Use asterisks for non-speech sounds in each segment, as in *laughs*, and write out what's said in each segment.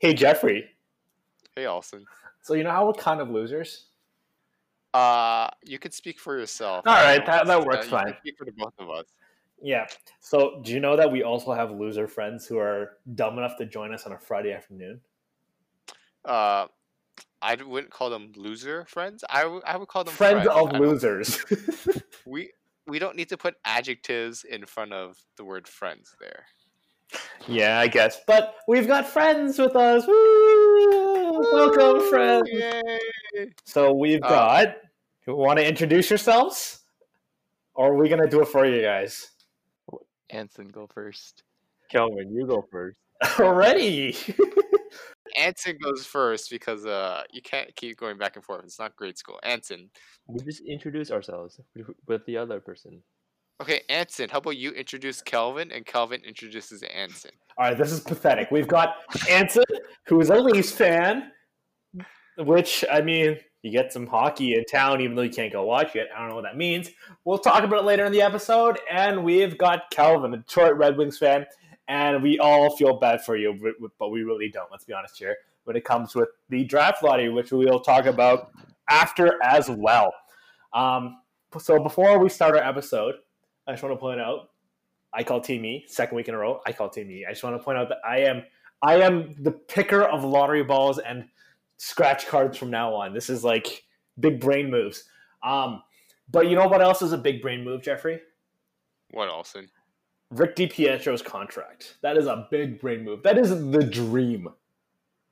Hey, Jeffrey. Hey, Austin. So you know how we're kind of losers? Uh, you could speak for yourself. All I right, don't that- that want to- works you can fine. Speak for the both of us. Yeah. So do you know that we also have loser friends who are dumb enough to join us on a Friday afternoon? Uh, I d- wouldn't call them loser friends. I would I would call them Friends friends. of losers. *laughs* We we don't need to put adjectives in front of the word friends there. Yeah, I guess. But we've got friends with us. Woo! Welcome, friends. Yay! So we've Uh, got. You want to introduce yourselves, or are we gonna do it for you guys Anson, go first. Kelvin, you go first. *laughs* already? Anson goes first because uh you can't keep going back and forth. It's not grade school. Anson. We just introduce ourselves with- with the other person. Okay, Anson, how about you introduce Kelvin and Kelvin introduces Anson? All right, this is pathetic. We've got Anson, who is a Leafs fan, which I mean, you get some hockey in town, even though you can't go watch it. I don't know what that means. We'll talk about it later in the episode. And we've got Calvin, a Detroit Red Wings fan, and we all feel bad for you, but- we really don't. Let's be honest here. When it comes with the draft lottery, which we will talk about after as well. Um, so before we start our episode, I just want to point out I call Team E second week in a row. I call Team E. I just want to point out that I am I am the picker of lottery balls and scratch cards from now on. This is like big brain moves. Um, but you know what else is a big brain move, Jeffrey? What, Olson? Rick DiPietro's contract. That is a big brain move. That is the dream.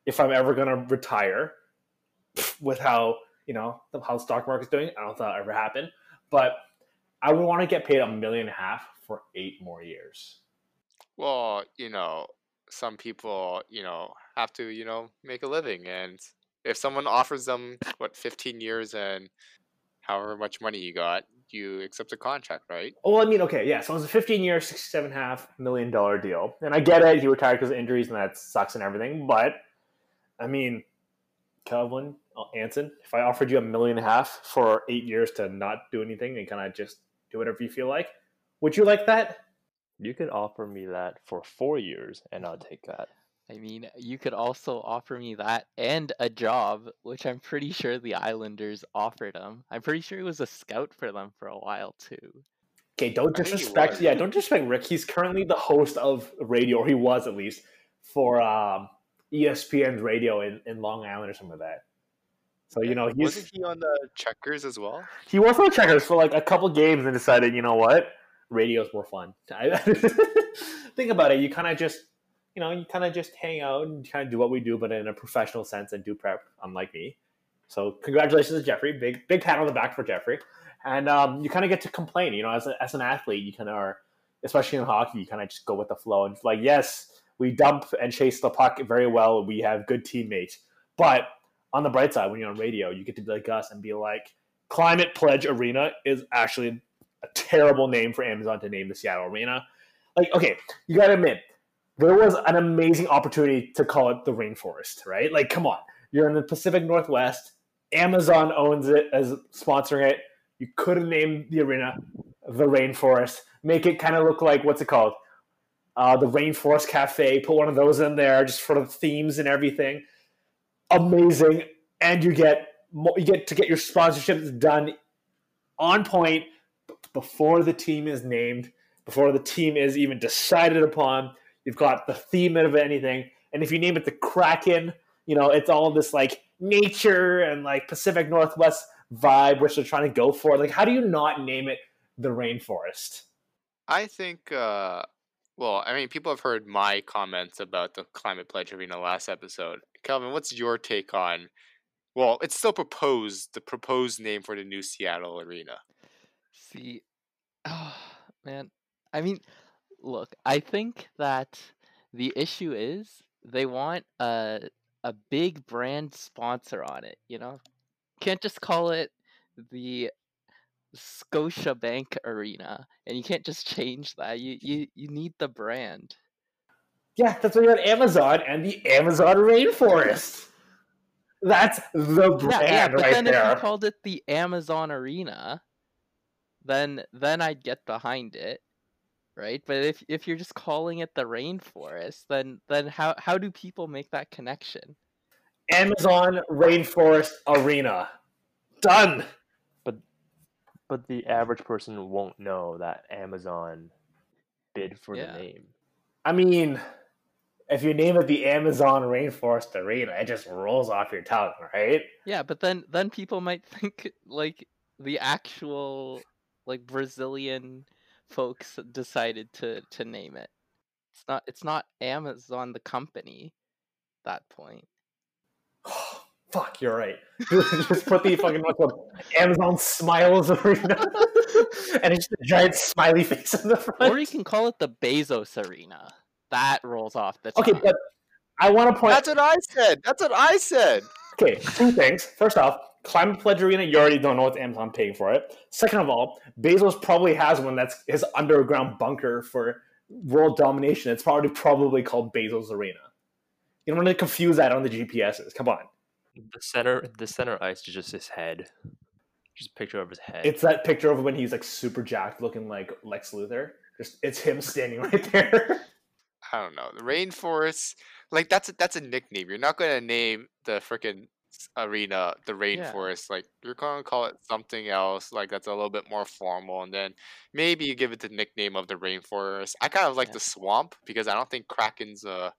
If I'm ever gonna retire, with how you know how the stock market's doing, I don't think that'll ever happen. But I would want to get paid a million and a half for eight more years. Well, you know, some people, you know, have to, you know, make a living and if someone offers them what 15 years and however much money you got, you accept the contract, right? Well, I mean, okay, yeah. So it was a 15 year, $67.5 million deal. And I get it. He retired because of injuries and that sucks and everything. But, I mean, Calvin, uh, Anson, if I offered you a million and a half for eight years to not do anything and kind of just do whatever you feel like, would you like that? You could offer me that for four years, and I'll take that. I mean, you could also offer me that and a job, which I'm pretty sure the Islanders offered him. I'm pretty sure he was a scout for them for a while too. Okay, don't I think he disrespect. Yeah, don't disrespect Rick. He's currently the host of radio, or he was at least, for um, ESPN's radio in, in Long Island or something like that. So, you know, he's. Wasn't he on the checkers as well? he was on checkers for like a couple games and decided, you know what, radio's more fun. *laughs* Think about it. You kind of just, you know, you kind of just hang out and kind of do what we do, but in a professional sense and do prep, unlike me. So congratulations to Jeffrey. Big big pat on the back for Jeffrey. And um, you kind of get to complain. You know, as, a, as an athlete, you kind of are, especially in hockey, you kind of just go with the flow and like, yes, we dump and chase the puck very well. We have good teammates, but on the bright side, when you're on radio, you get to be like us and be like, Climate Pledge Arena is actually a terrible name for Amazon to name the Seattle Arena. Like, okay, you gotta admit, there was an amazing opportunity to call it the Rainforest, right? Like, come on, you're in the Pacific Northwest. Amazon owns it as sponsoring it. You could have named the arena the Rainforest. Make it kind of look like what's it called? Uh, the Rainforest Cafe. Put one of those in there just for the themes and everything. Amazing, and you get you get to get your sponsorships done on point before the team is named, before the team is even decided upon. You've got the theme of anything, and if you name it the Kraken, you know it's all this like nature and like Pacific Northwest vibe, which they're trying to go for. Like, how do you not name it the Rainforest? I think uh well, I mean people have heard my comments about the climate pledge arena last episode. Calvin, what's your take on well, it's still proposed, the proposed name for the new Seattle arena. See, oh, *sighs* man, I mean, look, I think that the issue is they want a a big brand sponsor on it. You know, can't just call it the Scotiabank Arena, and you can't just *laughs* change that. You you you need the brand. Yeah, that's why you got Amazon and the Amazon Rainforest. That's the brand Yeah, yeah, but right then if you called it the Amazon Arena, then then I'd get behind it, right? But if if you're just calling it the rainforest, then then how how do people make that connection? Amazon Rainforest Arena. Done. But but the average person won't know that Amazon bid for Yeah. the name. I mean, if you name it the Amazon Rainforest Arena, it just rolls off your tongue, right? Yeah, but then then people might *laughs* think like the actual like Brazilian folks decided to to name it. It's not it's not Amazon the company. at That point. *sighs* Fuck, you're right. *laughs* just put the fucking Amazon Smiles Arena, *laughs* and it's just a giant smiley face in the front. Or you can call it the Bezos Arena. That rolls off the tongue. Okay, but I want to point. That's what I said. That's what I said. Okay, two things. First off, Climate Pledge Arena, you already don't know what Amazon paying for it. Second of all, Bezos probably has one that's his underground bunker for world domination. It's probably probably called Bezos Arena. You don't want to confuse that on the GPSs. Come on. The center, the center ice is just his head. Just a picture of his head. It's that picture of when he's like super jacked looking like Lex Luthor. Just it's him standing *laughs* right there. I don't know. The rainforest, like that's a, that's a nickname. You're not gonna name the freaking arena the rainforest. Like you're gonna call it something else. Like that's a little bit more formal, and then maybe you give it the nickname of the rainforest. I kind of like Yeah. the swamp because I don't think krakens uh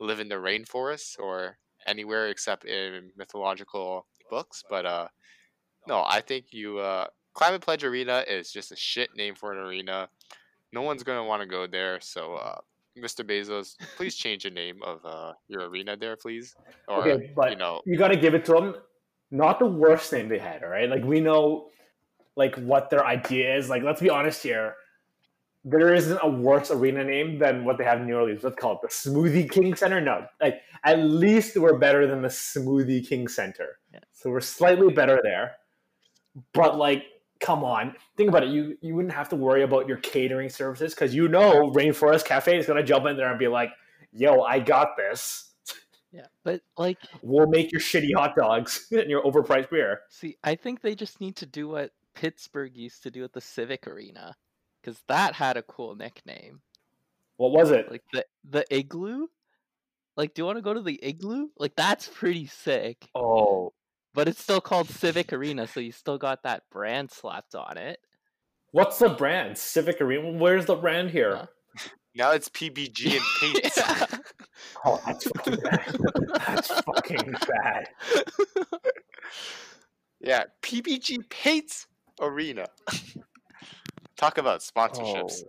live in the rainforest or anywhere except in mythological books. But uh, no, I think you uh, Climate Pledge Arena is just a shit name for an arena. No one's gonna want to go there. So, uh, Mr. Bezos, please change the name of uh, your arena there, please. Or Okay, but you know, you got to give it to them. Not the worst name they had, all right? Like we know, like what their idea is. Like let's be honest here. There isn't a worse arena name than what they have in New Orleans. Let's call it the Smoothie King Center. No, like at least we're better than the Smoothie King Center. Yeah. So we're slightly better there. But like, come on, think about it. You you wouldn't have to worry about your catering services because you know Rainforest Cafe is gonna jump in there and be like, "Yo, I got this." Yeah, but like, We'll make your shitty hot dogs *laughs* and your overpriced beer. see, I think they just need to do what Pittsburgh used to do at the Civic Arena, because that had a cool nickname, What was it? like the the Igloo. Like, do you want to go to the Igloo? Like, that's pretty sick. oh, But it's still called Civic Arena, so you still got that brand slapped on it. What's the brand? Civic Arena. Where's the brand here? Huh? now it's PPG and *laughs* Paints. Yeah. Oh, that's fucking bad. that's fucking bad. yeah, PPG Paints Arena. Talk about sponsorships.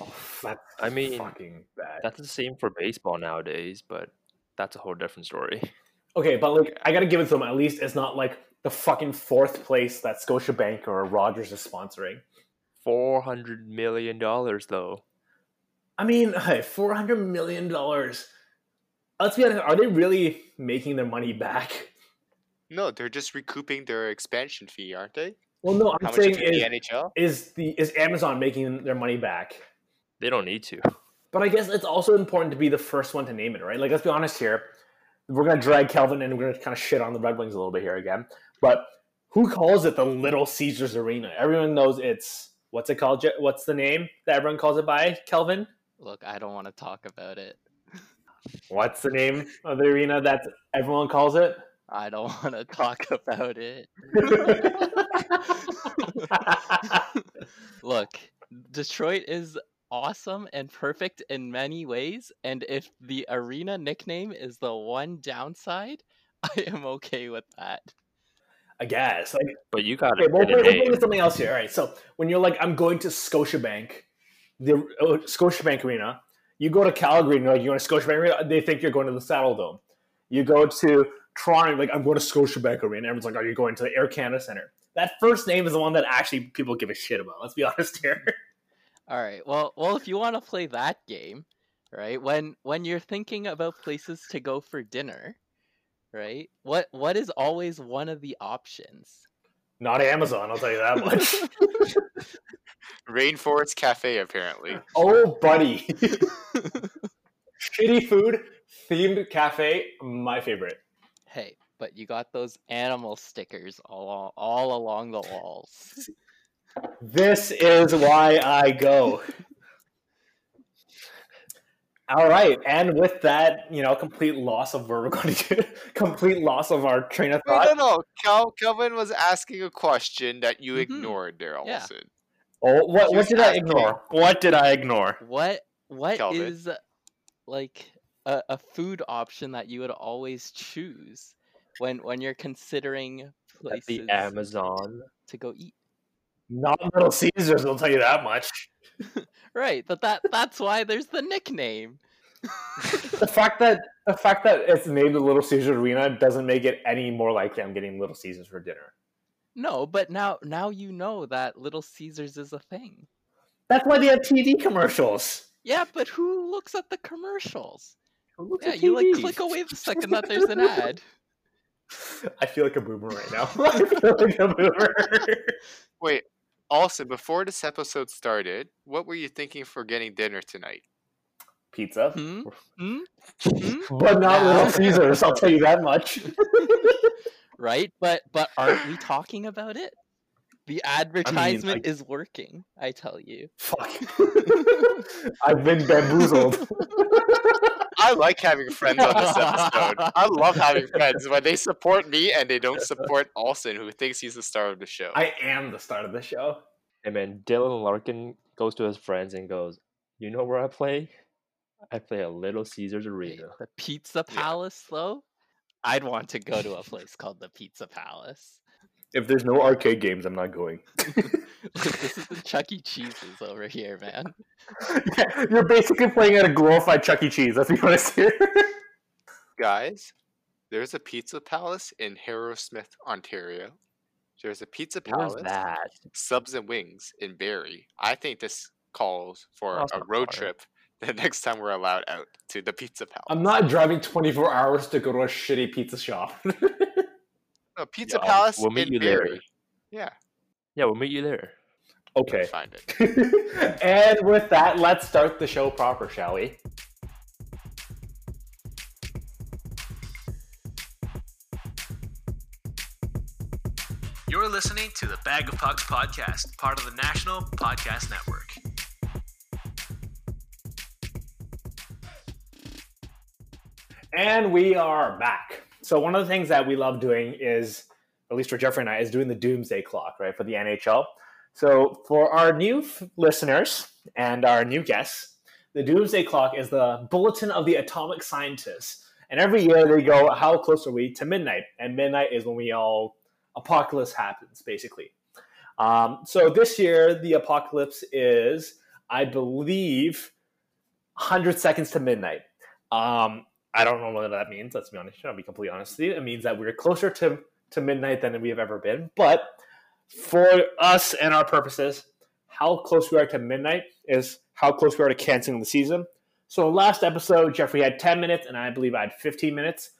Oh, oh, that's I mean, fucking bad. that's the same for baseball nowadays, but that's a whole different story. Okay, but like I gotta give it to them. At least it's not like the fucking fourth place that Scotiabank or Rogers is sponsoring. Four hundred million dollars, though. I mean, hey, four hundred million dollars. Let's be honest. Are they really making their money back? No, they're just recouping their expansion fee, aren't they? Well, no. I'm much saying is, the NHL? is the is Amazon making their money back? They don't need to. But I guess it's also important to be the first one to name it, right? Like, let's be honest here. We're going to drag Kelvin and we're going to kind of shit on the Red Wings a little bit here again. But who calls it the Little Caesars Arena? Everyone knows it's, what's it called? What's the name that everyone calls it by, Kelvin? Look, I don't want to talk about it. What's the name of the arena that everyone calls it? I don't want to talk *laughs* about it. *laughs* Look, Detroit is awesome and perfect in many ways, and if the arena nickname is the one downside, *laughs* I am okay with that. I guess. Like, But you got Okay, to we'll, get we'll bring name. something else here. All right, so when you're like, I'm going to Scotiabank, the uh, Scotiabank Arena, you go to Calgary and you're like, you're going to Scotiabank Arena, they think you're going to the Saddledome. You go to Toronto, like, I'm going to Scotiabank Arena. Everyone's like, are you going to the Air Canada Center? That first name is the one that actually people give a shit about. Let's be *laughs* honest here. All right. Well, well, if you want to play that game, right? When when you're thinking about places to go for dinner, right? What what is always one of the options? Not Amazon, I'll tell you that much. *laughs* Rainforest Cafe, apparently. oh, buddy. Shitty food, themed cafe, my favorite. hey, but you got those animal stickers all all along the walls. This is why I go. All right, and with that, you know, complete loss of where we're going to complete loss of our train of Wait, thought. no, no. Cal- Kelvin was asking a question that you Mhm. ignored Daryl. Yeah. Oh, what, She what did I asking- ignore? What did I ignore? What what is Kelvin. like a, a food option that you would always choose when when you're considering At places the Amazon. to go eat? Not Little Caesars, I'll tell you that much. *laughs* Right, but that that's why there's the nickname. *laughs* The fact that the fact that it's named the Little Caesars Arena doesn't make it any more likely I'm getting Little Caesars for dinner. No, but now now you know that Little Caesars is a thing. That's why they have TV commercials. Yeah, but who looks at the commercials? Who Yeah, at you like click away the second that there's an *laughs* ad. I feel like a boomer right now. I feel like a boomer. Wait, Olsen, before this episode started, what were you thinking for getting dinner tonight? Pizza, Hmm? Hmm? Hmm? *laughs* but not Now. Little Caesars. I'll tell you that much. *laughs* Right? But but aren't we talking about it? The advertisement is working, I tell you. Fuck. *laughs* I've been bamboozled. I like having friends on this episode. I love having friends when they support me and they don't support Olsen, who thinks he's the star of the show. I am the star of the show. And then Dylan Larkin goes to his friends and goes, You know where I play? I play a Little Caesars Arena. the Pizza Yeah. Palace, though? I'd want to go to a place called the Pizza Palace. If there's no arcade games, I'm not going. *laughs* this is the Chuck E. Cheese's over here, man. *laughs* You're basically playing at a glorified Chuck E. Cheese. Let's be honest here. *laughs* Guys, there's a pizza palace in Harrowsmith, Ontario. There's a pizza Where's palace, that? subs and wings in Barrie. I think this calls for it's a road far. trip the next time we're allowed out to the pizza palace. I'm not driving 24 hours to go to a shitty pizza shop. No, pizza Yeah, um, palace we'll meet in you there. Yeah, Yeah, we'll meet you there. okay. find it. *laughs* and with that, let's start the show proper, shall we? You're listening to the Bag of Pucks podcast, part of the National Podcast Network. And we are back. So one of the things that we love doing is, at least for Jeffrey and I, is doing the doomsday clock, right, for the NHL. So for our new f- listeners and our new guests, the doomsday clock is the bulletin of the atomic scientists. And every year they go, how close are we to midnight? And midnight is when we all apocalypse happens, basically. Um, so this year the apocalypse is, I believe, 100 seconds to midnight. Um, I don't know what that means. Let's be honest. I'll be completely honest with you. It means that we're closer to, to midnight than we have ever been. But for us and our purposes, how close we are to midnight is how close we are to canceling the season. So last episode, Jeffrey had 10 minutes, and I believe I had 15 minutes.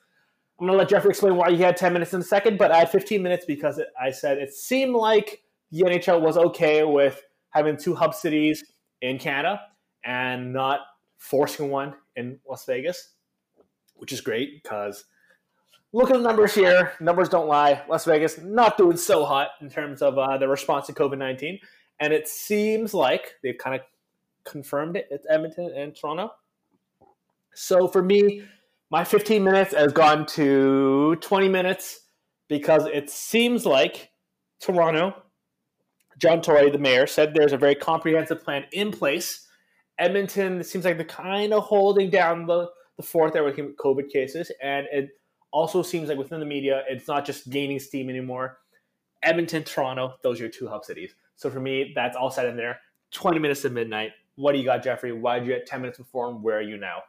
I'm going to let Jeffrey explain why he had 10 minutes in a second, but I had 15 minutes because it, I said it seemed like the NHL was okay with having two hub cities in Canada and not forcing one in Las Vegas which is great because look at the numbers here. Numbers don't lie. Las Vegas not doing so hot in terms of uh, the response to COVID 19. And it seems like they've kind of confirmed it. It's Edmonton and Toronto. So for me, my 15 minutes has gone to 20 minutes because it seems like Toronto, John Tory, the mayor, said there's a very comprehensive plan in place. Edmonton, seems like they're kind of holding down the the fourth there with COVID cases, and it also seems like within the media, it's not just gaining steam anymore. Edmonton, Toronto, those are your two hub cities. So for me, that's all set in there. 20 minutes to midnight. What do you got, Jeffrey? Why did you at 10 minutes before, and where are you now?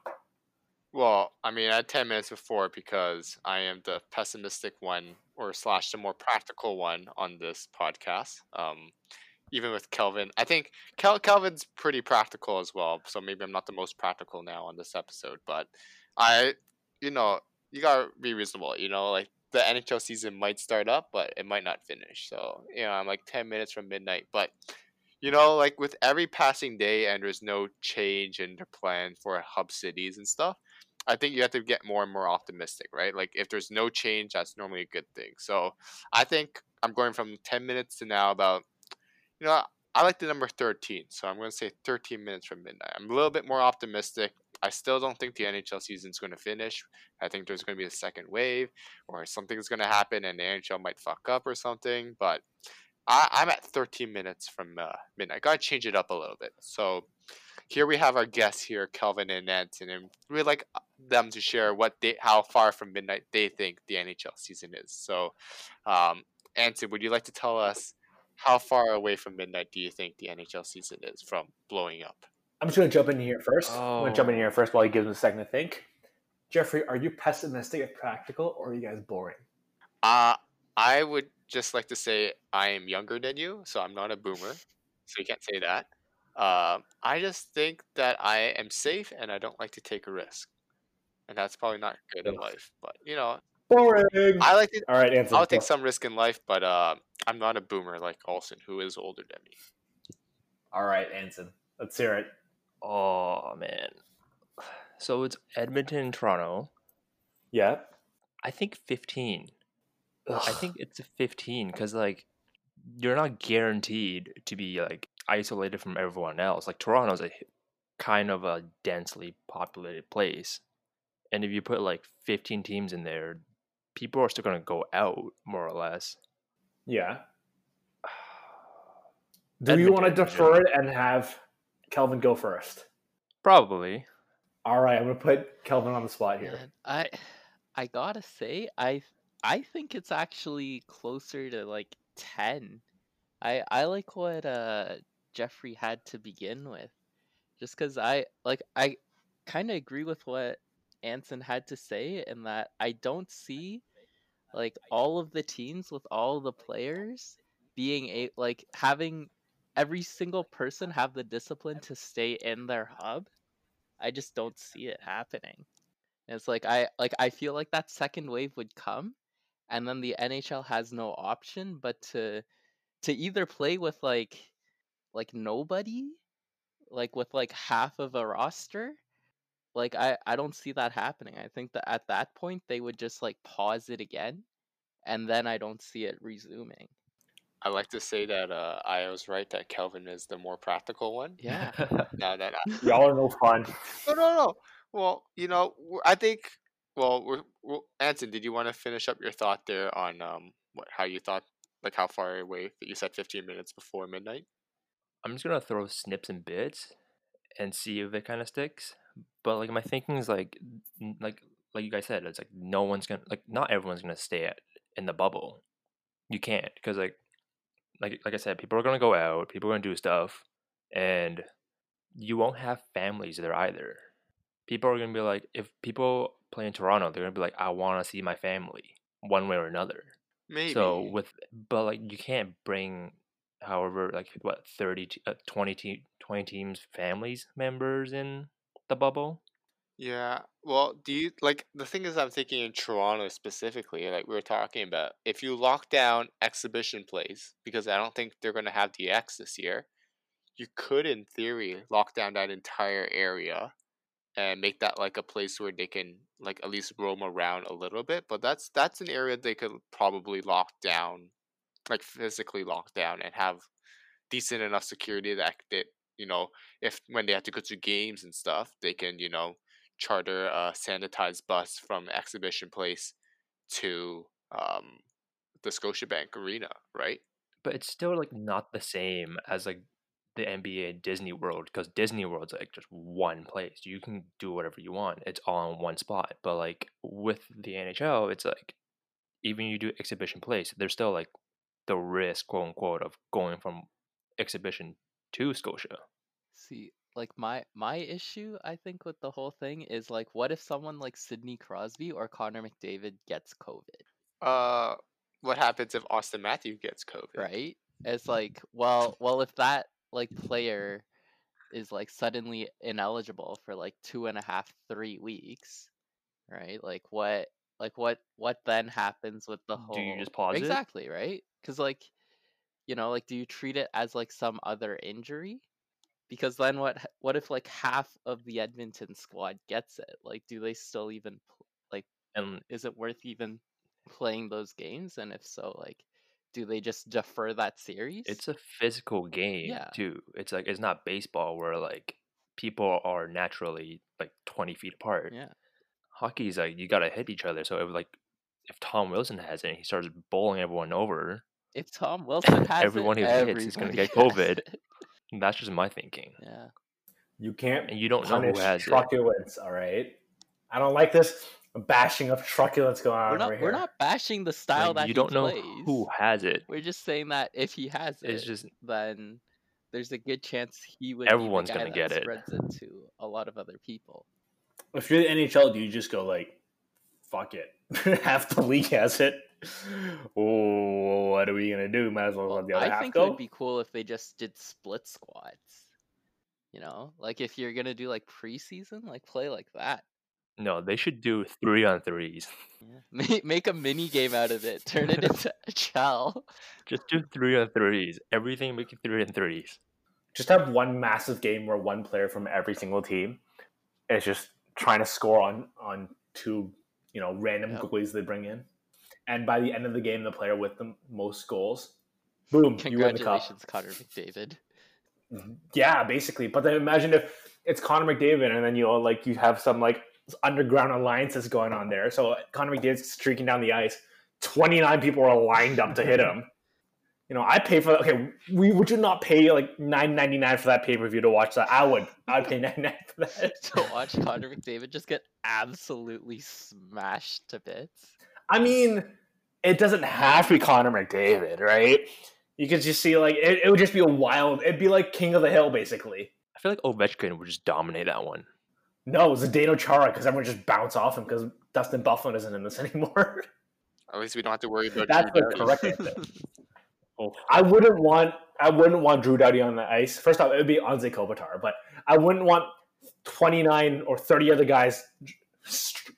Well, I mean, had 10 minutes before because I am the pessimistic one or slash the more practical one on this podcast. Um, even with Kelvin, I think Kel- Kelvin's pretty practical as well. So maybe I'm not the most practical now on this episode, but I, you know, you gotta be reasonable. You know, like the NHL season might start up, but it might not finish. So you know, I'm like 10 minutes from midnight, but you know, like with every passing day and there's no change in the plan for hub cities and stuff. I think you have to get more and more optimistic, right? Like if there's no change, that's normally a good thing. So I think I'm going from 10 minutes to now about, you know, I like the number 13. So I'm going to say 13 minutes from midnight. I'm a little bit more optimistic. I still don't think the NHL season's going to finish. I think there's going to be a second wave, or something's going to happen, and the NHL might fuck up or something. But I, I'm at 13 minutes from uh, midnight. Got to change it up a little bit. So here we have our guests here, Kelvin and Anton, and we'd like uh, them to share what they, how far from midnight they think the NHL season is. So, um, Anton, would you like to tell us how far away from midnight do you think the NHL season is from blowing up? I'm just going to jump in here first. I'm going to jump in Oh. here first while he gives him a second to think. Jeffrey, are you pessimistic and practical, or are you guys boring? Uh, I would just like to say I am younger than you, so I'm not a boomer, so you can't say that. Um, I just think that I am safe and I don't like to take a risk, and that's probably not good in life. But you know, Boring. I like to. All right, Anson. I'll take some risk in life, but uh, I'm not a boomer like Olsen, who is older than me. All right, Anson. Let's hear it. Oh man. So it's Edmonton, and Toronto. Yeah. I think 15. I think it's a 15 because like you're not guaranteed to be like isolated from everyone else. Like Toronto's a kind of a densely populated place, and if you put like 15 teams in there, people are still gonna go out more or less. Yeah. *sighs* Do you want to defer it and have Kelvin go first? Probably. All right, I'm going to put Kelvin on the spot here. Man, I I gotta say, I I think it's actually closer to like ten. I I like what uh Jeffrey had to begin with, just because I like I kind of agree with what Anson had to say in that I don't see like all of the teams with all the players being a like having every single person have the discipline to stay in their hub. I just don't see it happening. And it's like I like I feel like that second wave would come and then the NHL has no option but to to either play with like like nobody like with like half of a roster like I I don't see that happening. I think that at that point they would just like pause it again and then I don't see it resuming. I like to say that uh, I was right that Kelvin is the more practical one. Yeah. *laughs* Now that I, *laughs* Y'all are no fun. no, no, no. Well, you know, I think. Well, we're, we Anson, did you want to finish up your thought there on um what how you thought like how far away that you said fifteen minutes before midnight? I'm just gonna throw snips and bits and see if it kind of sticks. But like my thinking is like, like like you guys said, it's like no one's gonna like not everyone's gonna stay at, in the bubble. You can't because like like like I said, people are gonna go out, people are gonna do stuff, and you won't have families there either. People are gonna be like, if people play in Toronto, they're gonna be like, I want to see my family one way or another. Maybe. So with but like you can't bring however like what 30 te- uh, 20 te- 20 teams families members in the bubble. Yeah. Well, do you like the thing is I'm thinking in Toronto specifically, like we were talking about, if you lock down exhibition plays, because I don't think they're gonna have the X this year, you could in theory lock down that entire area and make that like a place where they can like at least roam around a little bit. But that's that's an area they could probably lock down, like physically lock down and have decent enough security that that you know if when they have to go to games and stuff, they can you know charter a sanitized bus from exhibition place to um the Scotiabank Arena, right? But it's still like not the same as like the NBA Disney World because Disney World's like just one place. You can do whatever you want. It's all in one spot. But like with the NHL, it's like even you do exhibition place, there's still like the risk, quote unquote, of going from exhibition to Scotia. See, like my my issue I think with the whole thing is like what if someone like Sidney Crosby or Connor McDavid gets COVID, Uh, what happens if Austin Matthew gets COVID? right? It's like, well, well if that like player is like suddenly ineligible for like two and a half, three weeks, right? Like what like what what then happens with the whole Do you just pause it? Exactly, right? Because like you know, like do you treat it as like some other injury? Because then what what if like half of the Edmonton squad gets it? Like do they still even like And is it worth even playing those games and if so like do they just defer that series? it's a physical game Yeah. too. It's like it's not baseball where like people are naturally like twenty feet apart. Yeah. Hockey's like you gotta hit each other. So it was like if Tom Wilson has it and he starts bowling everyone over, If Tom Wilson *laughs* has Everyone it, who hits is gonna get *laughs* COVID. that's just my thinking. Yeah. You can't And you don't know who has it. truculence, all right? I don't like this bashing of truculence going on We're not over we're here. not bashing the style Like, that you he don't know who has it. We're just saying that if he has it, It's just then there's a good chance he would. Everyone's be the guy gonna get that it. Spreads it to a lot of other people. If you're the NHL, do you just go like, fuck it? *laughs* half the league has it. *laughs* Oh, what are we gonna do? Might as well Well, let the other I half think it would be cool if they just did split squads. You know, like if you're gonna do like preseason, like play like that. no. They should do three on threes. Yeah. *laughs* Make make a mini game out of it. Turn it into *laughs* a chell. Just do three on threes. Everything make it three on threes. just have one massive game where one player from every single team is just trying to score on on two you know random Yep. goalies they bring in, and by the end of the game, the player with the most goals, boom, you win the cup. Congratulations, Connor McDavid. Mm-hmm. Yeah, basically. But then imagine if it's Connor McDavid, and then you know like you have some like underground alliances going on there. So Connor McDavid's streaking down the ice, twenty nine people are lined up to hit him. *laughs* You know, I pay for okay. We would you not pay like nine ninety nine for that pay per view to watch that? I would. I'd pay *laughs* nine nine for that. to watch Connor McDavid just get absolutely smashed to bits. I mean, it doesn't have to be Connor McDavid, right? You could just see like it, it would just be a wild. It'd be like King of the Hill, basically. I feel like Ovechkin would just dominate that one. No, it's a Zdeno Chara because everyone just bounce off him because Dustin Byfuglien isn't in this *laughs* anymore. At least we don't have to worry about. That's Drew the correct answer. *laughs* Oh. I wouldn't want I wouldn't want Drew Doughty on the ice. First off, it would be Anze Kopitar, but I wouldn't want twenty nine or thirty other guys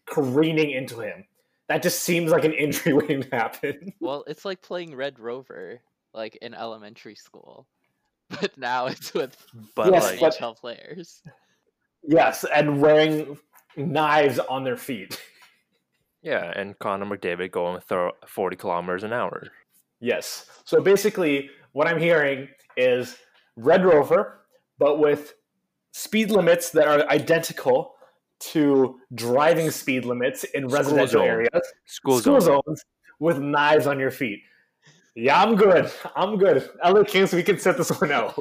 careening into him. That just seems like an injury *laughs* waiting to happen. Well, it's like playing Red Rover, like in elementary school, *laughs* but now it's with But Yes, like, but- NHL players. Yes, and wearing knives on their feet. yeah, and Connor McDavid going throw forty kilometers an hour. Yes. So basically, what I'm hearing is Red Rover, but with speed limits that are identical to driving speed limits in residential zone. areas, School, school zone. zones with knives on your feet. Yeah, I'm good. I'm good. LA Kings, we can set this one out.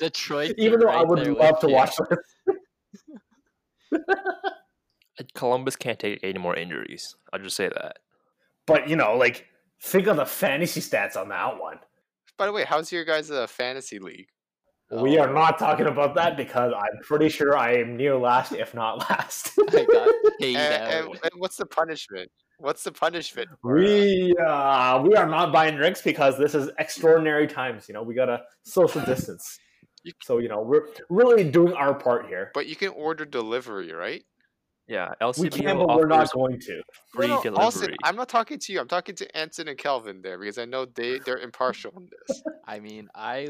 Detroit. *laughs* Even though I would love with to you. watch this. *laughs* *laughs* Columbus can't take any more injuries. I'll just say that. But, you know, like, think of the fantasy stats on that one. By the way, how's your guys' uh, fantasy league? We are Oh, not talking about that because I'm pretty sure I am near last, if not last. I got paid And, and, and what's the punishment? What's the punishment? for, uh, We uh, we are not buying drinks because this is extraordinary times. You know, we gotta social *laughs* distance. You- So you know, we're really doing our part here. but you can order delivery, right? Yeah, We can, but we're not going to. free no, no, delivery. Austin, I'm not talking to you. I'm talking to Anson and Kelvin there because I know they they're impartial on this. I mean, I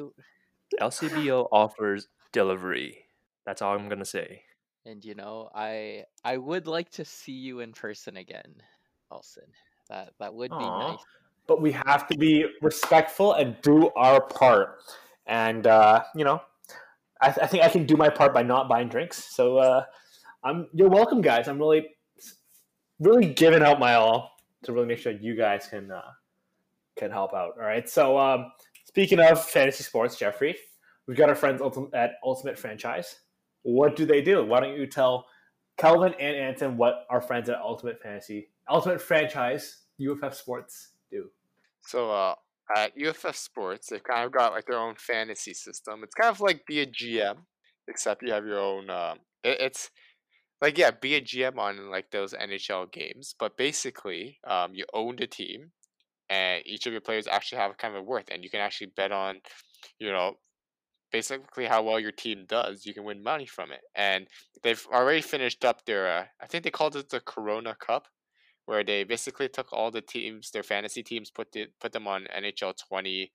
LCBO offers delivery. That's all I'm gonna say. and you know, I I would like to see you in person again, Olsen. That that would be nice. But we have to be respectful and do our part. And uh, you know, I, I think I can do my part by not buying drinks. So uh, I'm you're welcome, guys. I'm really really giving out my all to really make sure you guys can uh, can help out. All right. So um, speaking of fantasy sports, Jeffrey, we've got our friends at Ultimate Franchise. What do they do? Why don't you tell Calvin and Anton what our friends at Ultimate Fantasy, Ultimate Franchise, UFF Sports do? So uh, at UFF Sports, they've kind of got like their own fantasy system. It's kind of like be a GM, except you have your own. Um, it, it's like yeah, be a GM on like those NHL games, but basically, um, you own the team, and each of your players actually have kind of a worth, and you can actually bet on, you know, basically how well your team does. You can win money from it, and they've already finished up their. Uh, I think they called it the Corona Cup where they basically took all the teams, their fantasy teams, put the, put them on NHL 20,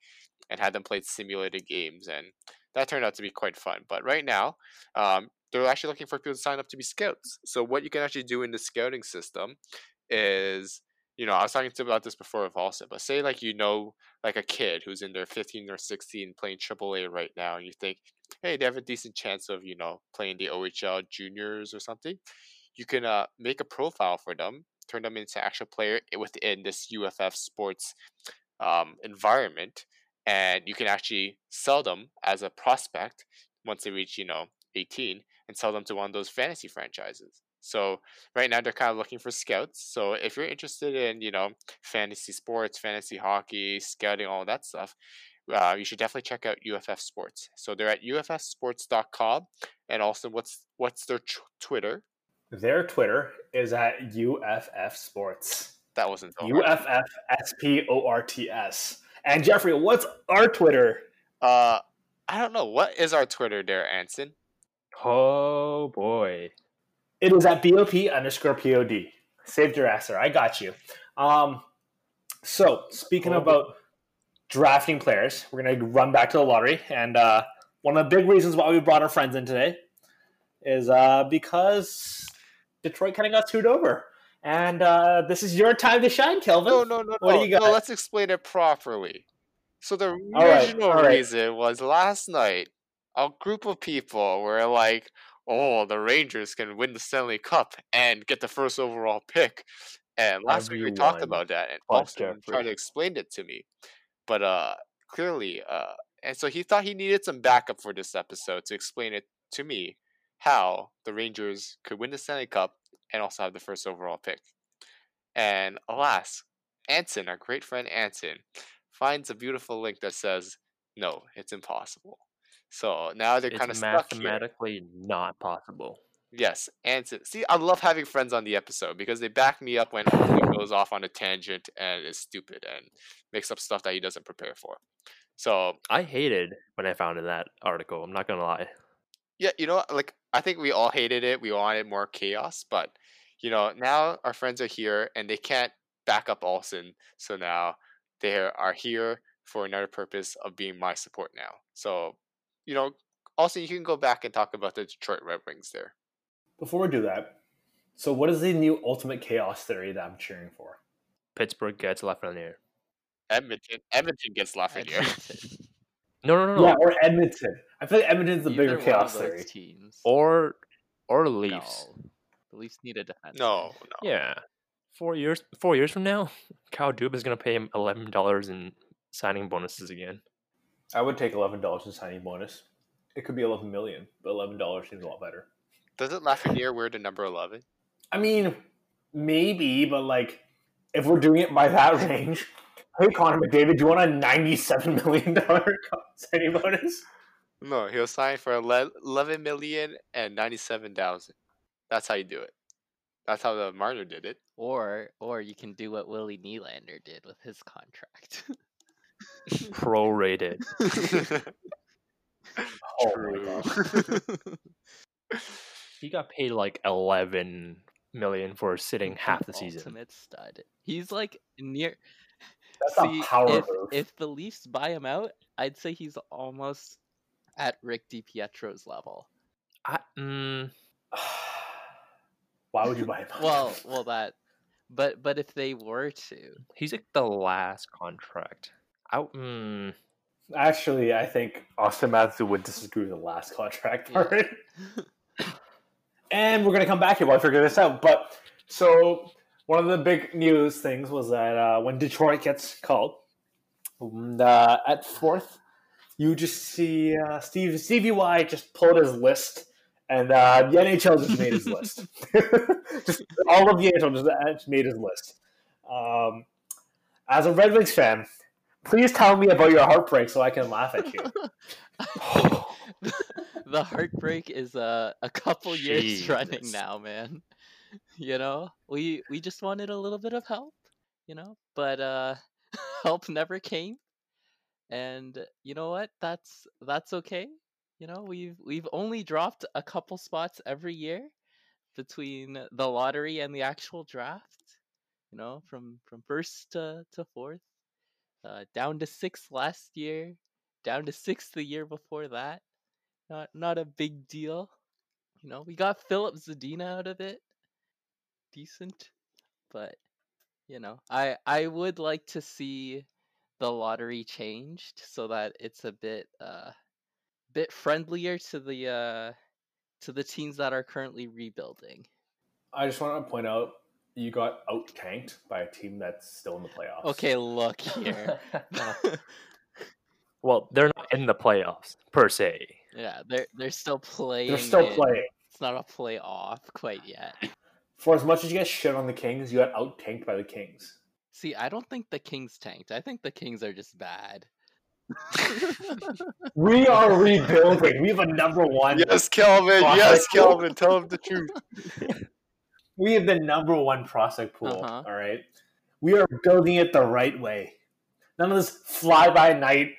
and had them play simulated games, and that turned out to be quite fun. But right now, um, they're actually looking for people to sign up to be scouts. So what you can actually do in the scouting system is, you know, I was talking to about this before with also, but say like you know like a kid who's in their 15 or 16 playing AAA right now, and you think, hey, they have a decent chance of you know playing the OHL juniors or something, you can uh, make a profile for them, turn them into actual player within this UFF sports um, environment, and you can actually sell them as a prospect once they reach you know 18 and sell them to one of those fantasy franchises. So right now they're kind of looking for scouts. So if you're interested in you know fantasy sports, fantasy hockey, scouting, all that stuff, uh, you should definitely check out UFF Sports. So they're at ufsports.com, and also what's what's their tr- Twitter? Their Twitter is at UFF Sports. That wasn't so hard. UFF S P O R T S. And Jeffrey, what's our Twitter? Uh, I don't know what is our Twitter there, Anson. Oh boy. It is at BOP underscore POD. Saved your ass there. I got you. Um, so, speaking about drafting players, we're going to run back to the lottery. And uh, one of the big reasons why we brought our friends in today is uh, because Detroit kind of got screwed over. And uh, this is your time to shine, Kelvin. No, no, no, What do you got? No, let's explain it properly. So the original all right. reason was last night a group of people were like, "Oh, the Rangers can win the Stanley Cup and get the first overall pick." And last week we talked about that, and Austin tried to explain it to me, but uh, clearly, uh, and so he thought he needed some backup for this episode to explain it to me how the Rangers could win the Stanley Cup and also have the first overall pick. And alas, Anson, our great friend Anson, finds a beautiful link that says, "No, it's impossible." So now they're kind of stuck here. mathematically not possible. Yes, Anson. See, I love having friends on the episode because they back me up when Anson goes off on a tangent and is stupid and makes up stuff that he doesn't prepare for. So I hated when I found in that article. I'm not gonna lie. yeah, you know, like I think we all hated it. We wanted more chaos, but you know, now our friends are here and they can't back up Olsen, so now they are here for another purpose of being my support now. So, you know, Olsen, you can go back and talk about the Detroit Red Wings there. Before we do that, so what is the new ultimate chaos theory that I'm cheering for? Pittsburgh gets Lafreniere. Edmonton, Edmonton gets Lafreniere. Edmonton. *laughs* No, no, no, no. Yeah, or Edmonton. I feel like Edmonton's the Either bigger chaos theory. Teams. Or or Leafs. No. The Leafs need a defense. no, no. Yeah. Four years four years from now, *laughs* Kyle Dubas is gonna pay him eleven dollars in signing bonuses again. I would take eleven dollars in signing bonus. It could be eleven million, but eleven dollars seems a lot better. Doesn't Lafreniere wear the number eleven? I mean, maybe, but like, if we're doing it by that range, hey Connor McDavid, do you want a ninety-seven million dollar *laughs* signing bonus? No, he'll sign for ele- eleven million and ninety-seven thousand. That's how you do it. That's how the Marner did it. Or or you can do what Willie Nylander did with his contract. *laughs* *laughs* Prorated. *laughs* Oh my god! *laughs* He got paid like eleven million for sitting half the season. Ultimate stud. He's like near. That's See, a power if, move. if the Leafs buy him out, I'd say he's almost at Rick DiPietro's level. I, mm, Why would you buy him? Out? Well, well that, but but if they were to, he's like the last contract. I, mm, Actually, I think Austin Matthews would disagree with the last contract Yeah. part. *laughs* and we're going to come back here while I figure this out. But so one of the big news things was that uh, when Detroit gets called, and, uh, at fourth, you just see uh, Steve Stevie Y just pulled his list, and uh, the NHL just made his list. *laughs* just all of the NHL just, uh, just made his list. Um, as a Red Wings fan, please tell me about your heartbreak so I can laugh at you. *laughs* *laughs* the heartbreak is uh, a couple years running now, man. *laughs* You know, we we just wanted a little bit of help, you know, but uh, help never came. And you know what? That's that's okay. You know, we've we've only dropped a couple spots every year between the lottery and the actual draft. You know, from from first to to fourth, uh, down to sixth last year, down to sixth the year before that. Not not a big deal. You know, we got Filip Zadina out of it. Decent. But you know, I I would like to see the lottery changed so that it's a bit uh bit friendlier to the uh to the teams that are currently rebuilding. I just want to point out you got out tanked by a team that's still in the playoffs. Okay, look here. *laughs* well, they're not in the playoffs per se. yeah, they're they're still playing. They're still in- playing. It's not a playoff quite yet. For as much as you guys shit on the Kings, you got out tanked by the Kings. See, I don't think the Kings tanked. I think the Kings are just bad. *laughs* We are rebuilding. We have a number one. Yes, Kelvin. Yes. Kelvin. Tell him the truth. *laughs* We have the number one prospect pool. Uh-huh. all right. We are building it the right way. None of this fly by night,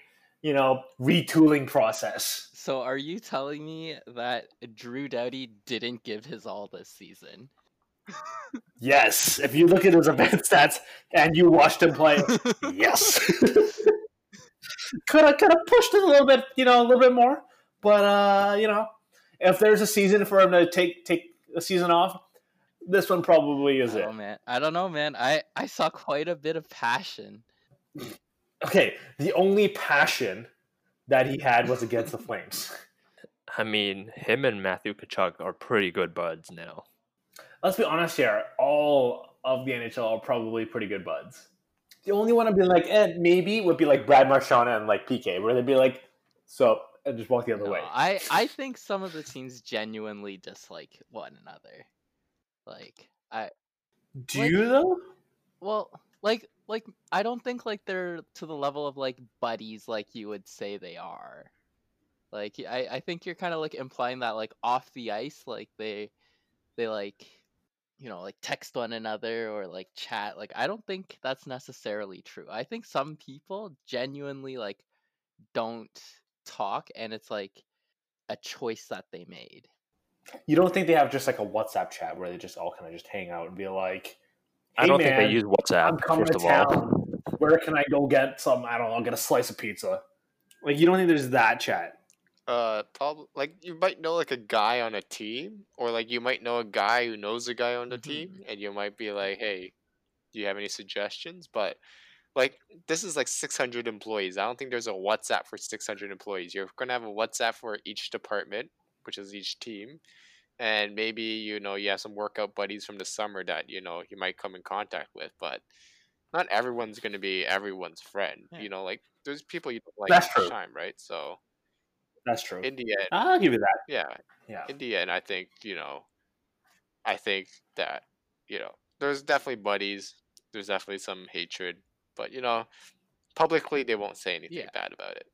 you know, retooling process. so, are you telling me that Drew Doughty didn't give his all this season? Yes. If you look at his event *laughs* stats and you watched him play, yes. *laughs* could have could have pushed it a little bit, you know, a little bit more. But uh, you know, if there's a season for him to take take a season off, this one probably is I it. don't, man. I don't know, man. I I saw quite a bit of passion. Okay, the only passion that he had was against the Flames. I mean, him and Matthew Tkachuk are pretty good buds now. Let's be honest here. All of the NHL are probably pretty good buds. The only one I'd be like, eh, maybe would be like Brad Marchand and like PK, where they'd be like, so, and just walk the other No, way. I I think some of the teams genuinely dislike one another. Like I Do like- you though? well, like like I don't think like they're to the level of like buddies like you would say they are. Like I I think you're kind of like implying that like off the ice like they they like you know like text one another or like chat like I don't think that's necessarily true. I think some people genuinely like don't talk and it's like a choice that they made. You don't think they have just like a WhatsApp chat where they just all kind of just hang out and be like, I "Hey, don't think man, they use WhatsApp, I'm coming first to of all. town. Where can I go get some? I don't know, I'll get a slice of pizza. Like, you don't think there's that chat? Uh, probably like you might know like a guy on a team, or like you might know a guy who knows a guy on the Mhm. team, and you might be like, "Hey, do you have any suggestions?" But like this is like 600 employees. I don't think there's a WhatsApp for 600 employees. You're gonna have a WhatsApp for each department, which is each team, and maybe you know you have some workout buddies from the summer that you know you might come in contact with, but. Not everyone's gonna be everyone's friend. Yeah. You know, like there's people you don't like That's true. time, right? So That's true. in the end, I'll give you that. yeah, Yeah. in the end, I think you know, I think that you know, there's definitely buddies. There's definitely some hatred, but you know, publicly they won't say anything Yeah. bad about it.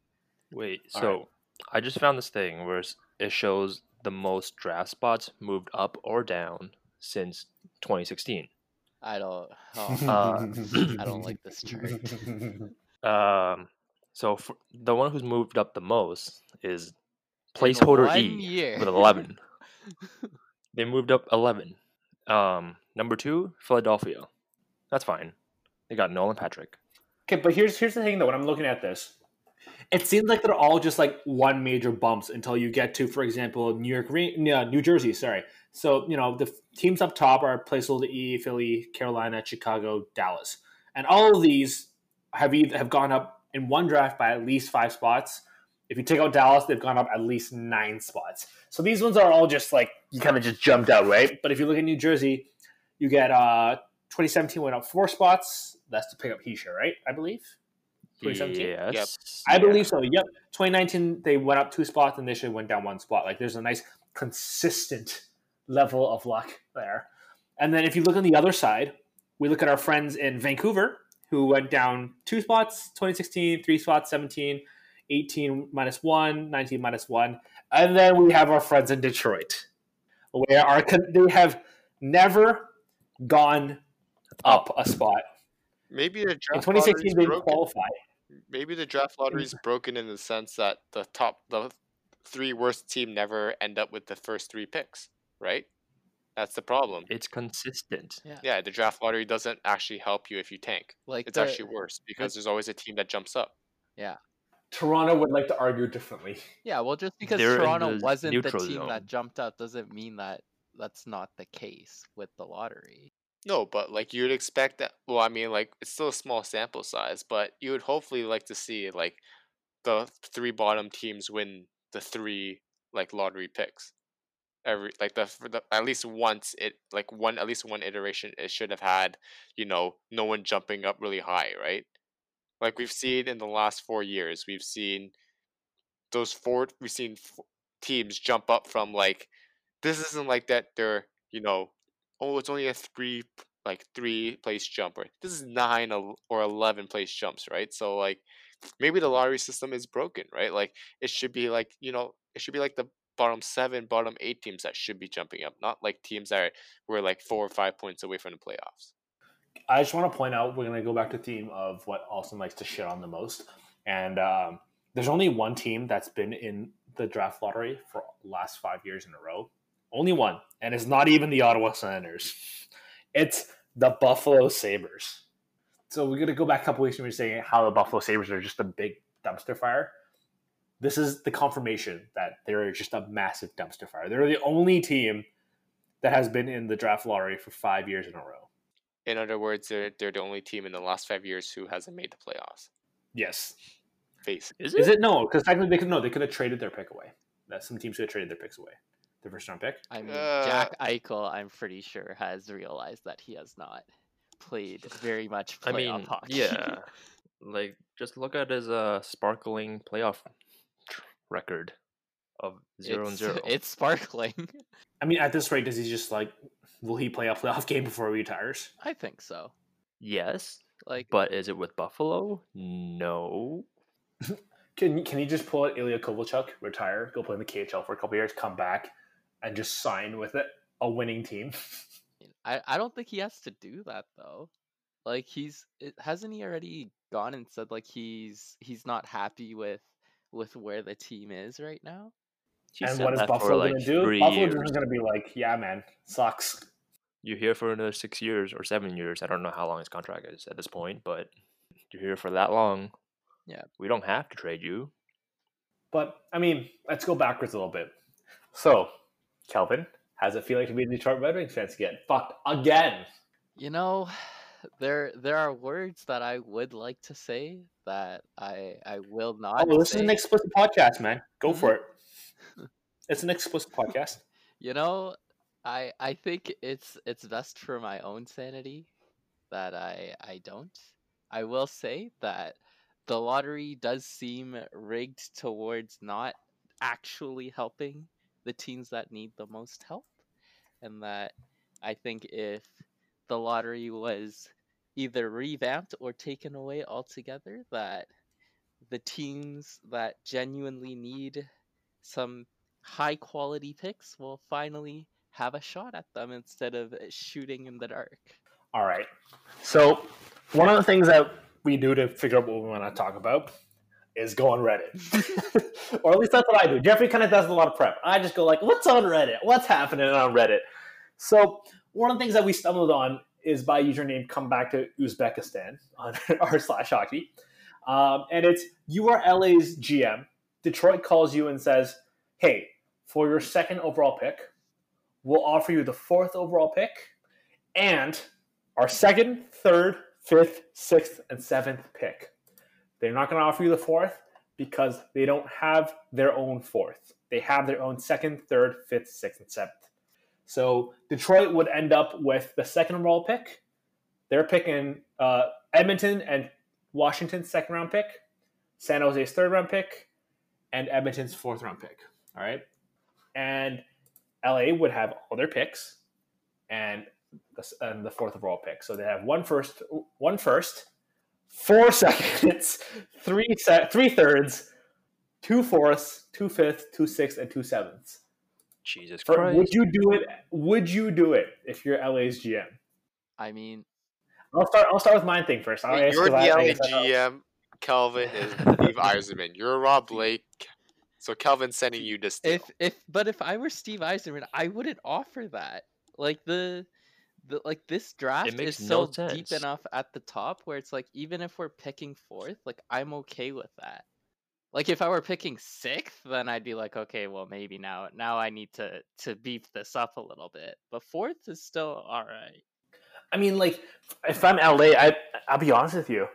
Wait, All so right. I just found this thing where s- it shows the most draft spots moved up or down since 2016. I don't oh, *laughs* Uh, I don't like this *laughs* chart. Um, so for, the one who's moved up the most is placeholder E year. with 11. *laughs* they moved up 11. Um, number two, Philadelphia. That's fine. They got Nolan Patrick. Okay, but here's here's the thing though. When I'm looking at this, it seems like they're all just like one major bumps until you get to, for example, New York, New Jersey. Sorry. So you know the teams up top are placeholder E, Philly, Carolina, Chicago, Dallas, and all of these have either, have gone up in one draft by at least five spots. If you take out Dallas, they've gone up at least nine spots. So these ones are all just like you kind of just jumped out, right? But if you look at New Jersey, you get uh 2017 went up four spots. That's to pick up Hischier, right? I believe. 2017? Yes. I yeah. believe so. Yep. 2019 they went up two spots and this year went down one spot. Like there's a nice consistent level of luck there. And then if you look on the other side, we look at our friends in Vancouver who went down two spots, 2016, three spots, 17, 18 minus one, 19 minus one. And then we have our friends in Detroit, where our they have never gone up a spot. Maybe the In 2016 they didn't qualify. Maybe the draft lottery is broken in the sense that the top, the three worst team never end up with the first three picks, right? That's the problem. It's consistent. Yeah, the draft lottery doesn't actually help you if you tank. like It's the- actually worse because there's always a team that jumps up. Yeah. Toronto would like to argue differently. *laughs* Yeah, well, just because They're Toronto the wasn't the team zone. that jumped up doesn't mean that that's not the case with the lottery. No, but like you'd expect that. Well, I mean, like it's still a small sample size, but you would hopefully like to see like the three bottom teams win the three like lottery picks. Every like the, the at least once it like one at least one iteration it should have had you know no one jumping up really high right like we've seen in the last four years we've seen those four we've seen teams jump up from like this isn't like that they're you know oh it's only a three like three place jump, jumper this is nine or 11 place jumps right so like maybe the lottery system is broken right like it should be like you know it should be like the bottom seven bottom eight teams that should be jumping up not like teams that are, were like four or five points away from the playoffs I just want to point out we're going to go back to the theme of what Austin likes to shit on the most, and um, there's only one team that's been in the draft lottery for last five years in a row. Only one, and it's not even the Ottawa Senators. It's the Buffalo Sabres. So we're going to go back a couple weeks and we're saying how the Buffalo Sabres are just a big dumpster fire. This is the confirmation that they're just a massive dumpster fire. They're the only team that has been in the draft lottery for five years in a row. in other words they're, they're the only team in the last five years who hasn't made the playoffs Yes, face Is Is it no? Because technically they could no. They could have traded their pick away. That some teams could have traded their picks away. Their first round pick. I mean, Uh, Jack Eichel, I'm pretty sure, has realized that he has not played very much I mean, hockey. yeah. *laughs* Like, just look at his uh sparkling playoff record of zero and zero. It's sparkling. *laughs* I mean, at this rate, does he just like? Will he play a playoff *laughs* game before he retires? I think so. yes, Like, but is it with Buffalo? No. Can Can he just pull out Ilya Kovalchuk, retire, go play in the KHL for a couple years, come back, and just sign with it a winning team? *laughs* I, I don't think he has to do that though. Like he's it, hasn't he already gone and said like he's he's not happy with with where the team is right now. He and what is Buffalo like, going to do? Buffalo is going to be like, yeah, man, sucks. You're here for another six years or seven years. I don't know how long his contract is at this point, but you're here for that long. Yeah. We don't have to trade you. But I mean, let's go backwards a little bit. So, Kelvin, how's it feel like to be a Detroit Red Wings fan again? fucked again? You know, there there are words that I would like to say that I I will not. Oh, this is an explicit podcast, man. Go Mhm. for it. *laughs* It's an explicit podcast. You know, I I think it's it's best for my own sanity that I I don't. I will say that the lottery does seem rigged towards not actually helping the teams that need the most help and that I think if the lottery was either revamped or taken away altogether that the teams that genuinely need some high quality picks will finally have a shot at them instead of shooting in the dark. All right. So, one of the things that we do to figure out what we want to talk about is go on Reddit, *laughs* or at least that's what I do. Jeffrey kind of does a lot of prep. I just go like, "What's on Reddit? What's happening on Reddit?" So, one of the things that we stumbled on is by username "Come Back to Uzbekistan" on *laughs* r slash hockey, um, and it's you are LA's GM. Detroit calls you and says, "Hey, for your second overall pick, we'll offer you the fourth overall pick and our second, third, fifth, sixth, and seventh pick. They're not going to offer you the fourth because they don't have their own fourth. They have their own second, third, fifth, sixth, and seventh. So Detroit would end up with the second overall pick. They're picking uh, Edmonton and Washington's second round pick, San Jose's third round pick, and Edmonton's fourth round pick. All right. And LA would have all their picks and the, and the fourth overall pick. So they have one first, one first, four *laughs* seconds, three se- three thirds, two fourths, two fifths, two sixths, and two sevenths. Jesus For- Christ. would you do it? Would you do it if you're LA's GM? I mean, I'll start. I'll start with mine thing first. I'll Wait, ask you're the 'cause I- I LA I. GM. Kelvin is Steve *laughs* Yzerman. You're Rob Blake. So Kelvin's sending you this deal. if if but if I were Steve Yzerman, I wouldn't offer that. Like the the like this draft is makes so no deep enough at the top where it's like even if we're picking fourth, like I'm okay with that. Like if I were picking sixth, then I'd be like, okay, well maybe now now I need to to beef this up a little bit. But fourth is still all right. I mean, like, if I'm LA, I I'll be honest with you,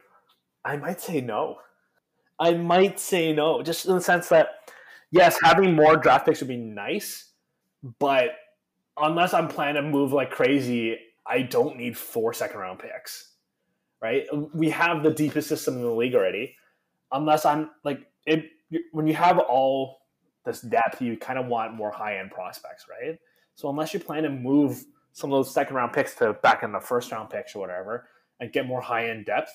I might say no. I might say no, just in the sense that yes, having more draft picks would be nice, but unless I'm planning to move like crazy, I don't need four second round picks. Right? We have the deepest system in the league already. Unless I'm like it when you have all this depth, you kind of want more high end prospects, right? So unless you plan to move some of those second round picks to back in the first round picks or whatever and get more high end depth,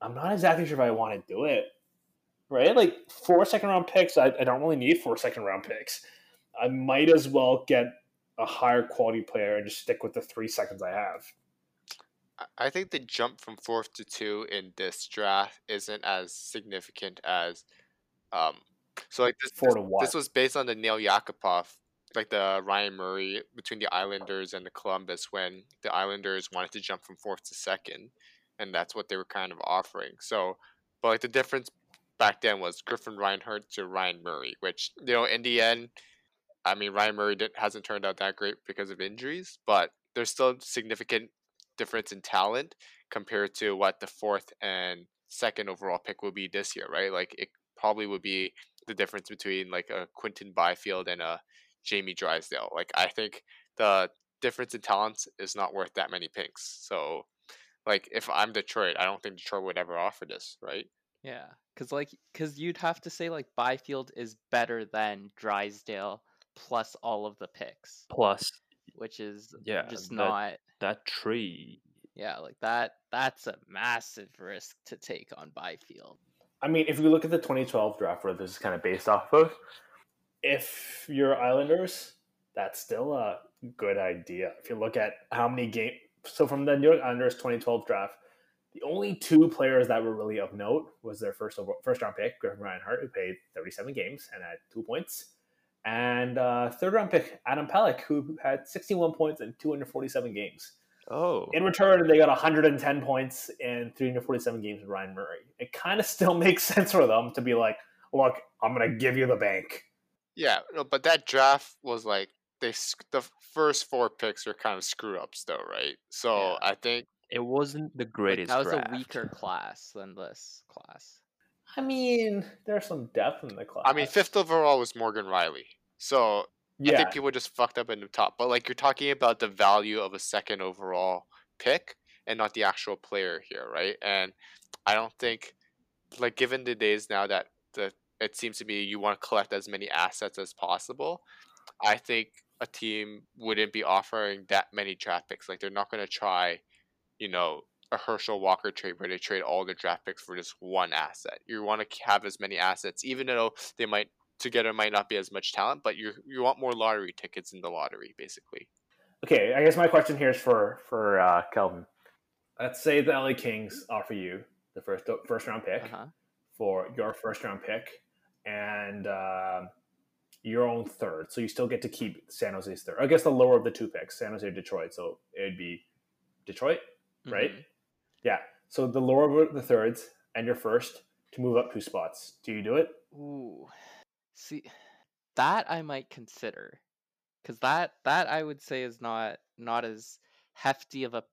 I'm not exactly sure if I want to do it. Right? Like four second round picks, I, I don't really need four second round picks. I might as well get a higher quality player and just stick with the three seconds I have. I think the jump from fourth to two in this draft isn't as significant as um so like this Four this, to what? this was based on the Nail Yakupov like the Ryan Murray between the Islanders and the Columbus when the Islanders wanted to jump from fourth to second and that's what they were kind of offering. So but like the difference back then was Griffin Reinhart to Ryan Murray, which you know in the end I mean Ryan Murray hasn't turned out that great because of injuries, but there's still significant difference in talent compared to what the fourth and second overall pick will be this year, right? Like it probably would be the difference between like a Quinton Byfield and a Jamie Drysdale. Like I think the difference in talents is not worth that many picks. So like if I'm Detroit, I don't think Detroit would ever offer this, right? Yeah, because like, because you'd have to say like Byfield is better than Drysdale plus all of the picks, Plus, which is Yeah, just that- not. that tree. Yeah, like that. That's a massive risk to take on Byfield. I mean, if you look at the 2012 draft where this is kind of based off of, if you're Islanders, that's still a good idea. If you look at how many games, so from the New York Islanders 2012 draft, the only two players that were really of note was their first over, first round pick, Griffin Reinhart, who played 37 games and had two points, and uh, third round pick Adam Pelech, who had 61 points in 247 games. Oh, In return, they got 110 points in 347 games with Ryan Murray. It kind of still *laughs* makes sense for them to be like, look, I'm going to give you the bank. Yeah, no, but that draft was like they the first four picks were kind of screw ups though, right? So Yeah. I think it wasn't the greatest that was draft. a weaker class than this class. I mean, there's some depth in the class. I mean fifth overall was Morgan Rielly. So I think people just fucked up in the top. But like you're talking about the value of a second overall pick and not the actual player here, right? And I don't think like given the days now that the it seems to be you want to collect as many assets as possible, I think a team wouldn't be offering that many draft picks. Like they're not gonna try, you know, a Herschel Walker trade where they trade all the draft picks for just one asset. You want to have as many assets, even though they might together might not be as much talent, but you you want more lottery tickets in the lottery, basically. okay, I guess my question here is for for uh, Kelvin. Let's say the LA Kings offer you the first first round pick Uh huh. for your first round pick and uh, your own third. So you still get to keep San Jose's third. I guess the lower of the two picks, San Jose or Detroit. So it would be Detroit, right? Mhm. Yeah. So the lower of the thirds and your first to move up two spots. Do you do it? Ooh, see, that I might consider, because that that I would say is not not as hefty of a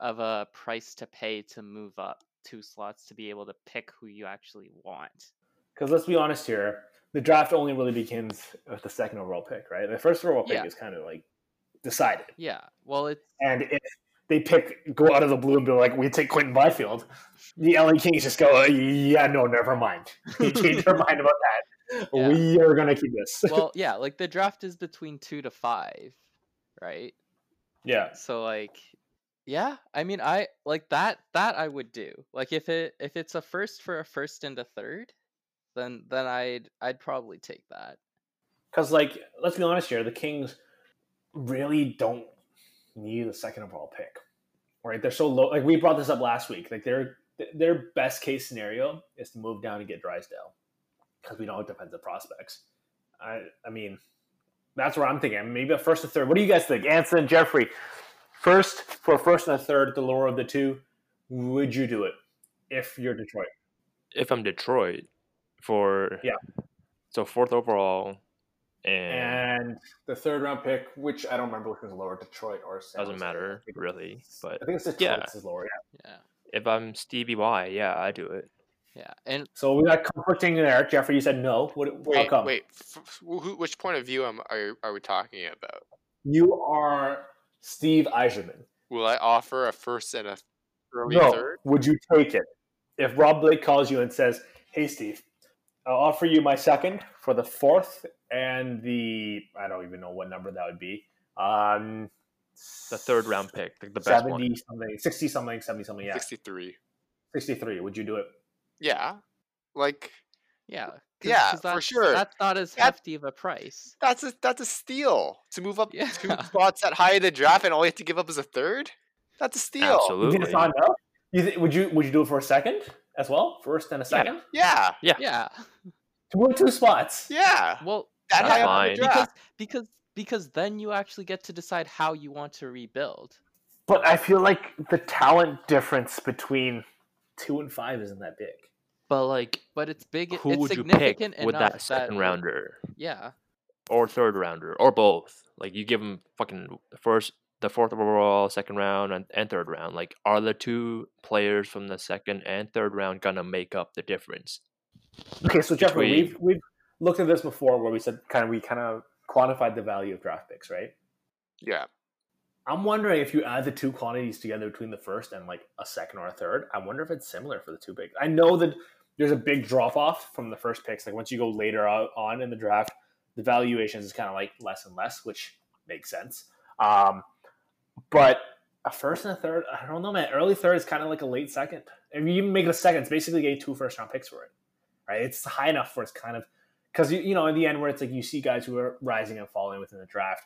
of a price to pay to move up two slots to be able to pick who you actually want. Because let's be honest here, the draft only really begins with the second overall pick, right? The first overall pick Yeah. is kind of like decided. Yeah, well, it's And if they pick, go out of the blue and be like, we take Quinton Byfield, the LA Kings just go, yeah, no, never mind. You change your mind about that. *laughs* Yeah. We are going to keep this. *laughs* well, yeah, like the draft is between two to five, right? yeah. So like, yeah, I mean, I like that. That I would do. Like if it if it's a first for a first and a third, then then I'd I'd probably take that. Because, like, let's be honest here, the Kings really don't need a second overall pick, right? They're so low. Like we brought this up last week. Like their their best case scenario is to move down and get Drysdale because we don't have defensive prospects. I I mean, that's where I'm thinking. Maybe a first or third. What do you guys think, Anson, Jeffrey? First for a first and a third, the lower of the two. Would you do it if you're Detroit? if I'm Detroit for Yeah. so fourth overall and, And the third round pick, which I don't remember which was lower, Detroit or San doesn't Jose. Matter really, but I think it's Detroit yeah. is lower. Yeah. Yeah. if I'm Stevie Y, yeah, I do it. Yeah, and So we got conflicting there. Jeffrey, you said no. What, how Wait, come? wait. F- f- who, which point of view am, are are we talking about? You are Steve Yzerman. Will I offer a first and a early No. third? Would you take it? If Rob Blake calls you and says, "Hey, Steve, I'll offer you my second for the fourth and the I don't even know what number that would be. Um, The third round pick, like the best one. seventy something, sixty something, seventy something. Yeah, Sixty-three. sixty-three. Would you do it? Yeah, like yeah, Yeah, for sure. That's not as That- hefty of a price. that's a that's a steal to move up Yeah. two spots that high in the draft, and all you have to give up is a third. That's a steal. You Absolutely. think it's not enough? You th- would you would you do it for a second as well? First and a second Yeah, Yeah. Yeah. to move two spots. yeah. Well, That That's high up fine. because because because then you actually get to decide how you want to rebuild. But I feel like the talent difference between two and five isn't that big. But like, But it's big. who it's would you pick significant with that second that- rounder Yeah. or third rounder or both? Like, you give them fucking first, the fourth overall, second round, and, and third round. Like, are the two players from the second and third round gonna make up the difference? Okay, so Jeffrey, Between- we've we've looked at this before where we said kind of we kind of quantified the value of draft picks, right? Yeah. I'm wondering if you add the two quantities together between the first and like a second or a third. I wonder if it's similar for the two big. I know that there's a big drop off from the first picks. Like once you go later on in the draft, the valuations is kind of like less and less, which makes sense. Um, but a first and a third, I don't know, man. Early third is kind of like a late second. If you even make it a second, it's basically getting two first round picks for it, right? It's high enough for it's kind of because you, you know in the end where it's like you see guys who are rising and falling within the draft.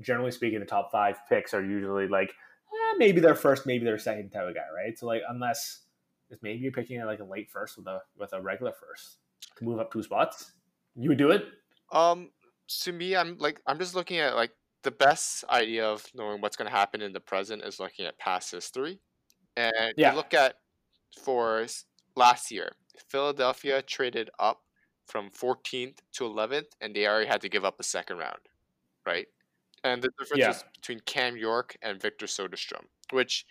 Generally speaking, the top five picks are usually like eh, maybe their first, maybe their second type of guy, right? So like unless if maybe you're picking like a late first with a with a regular first to move up two spots, you would do it. Um, to me, I'm like I'm just looking at like the best idea of knowing what's going to happen in the present is looking at past history, and Yeah. you look at for last year, Philadelphia traded up from 14th to 11th, and they already had to give up a second round, right? And the difference Yeah. is between Cam York and Victor Soderstrom, which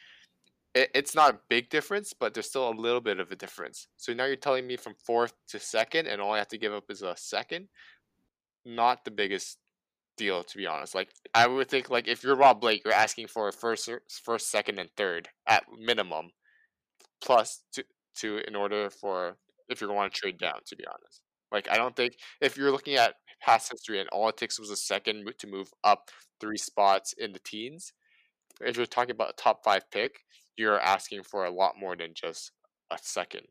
it, it's not a big difference, but there's still a little bit of a difference. So now you're telling me from fourth to second, and all I have to give up is a second not the biggest deal to be honest. Like I would think like if you're Rob Blake, you're asking for a first, er, first, second, and third at minimum, plus to to in order for if you're going to trade down. To be honest, like I don't think if you're looking at past history and all it takes was a second to move up three spots in the teens, if you're talking about a top five pick, you're asking for a lot more than just a second.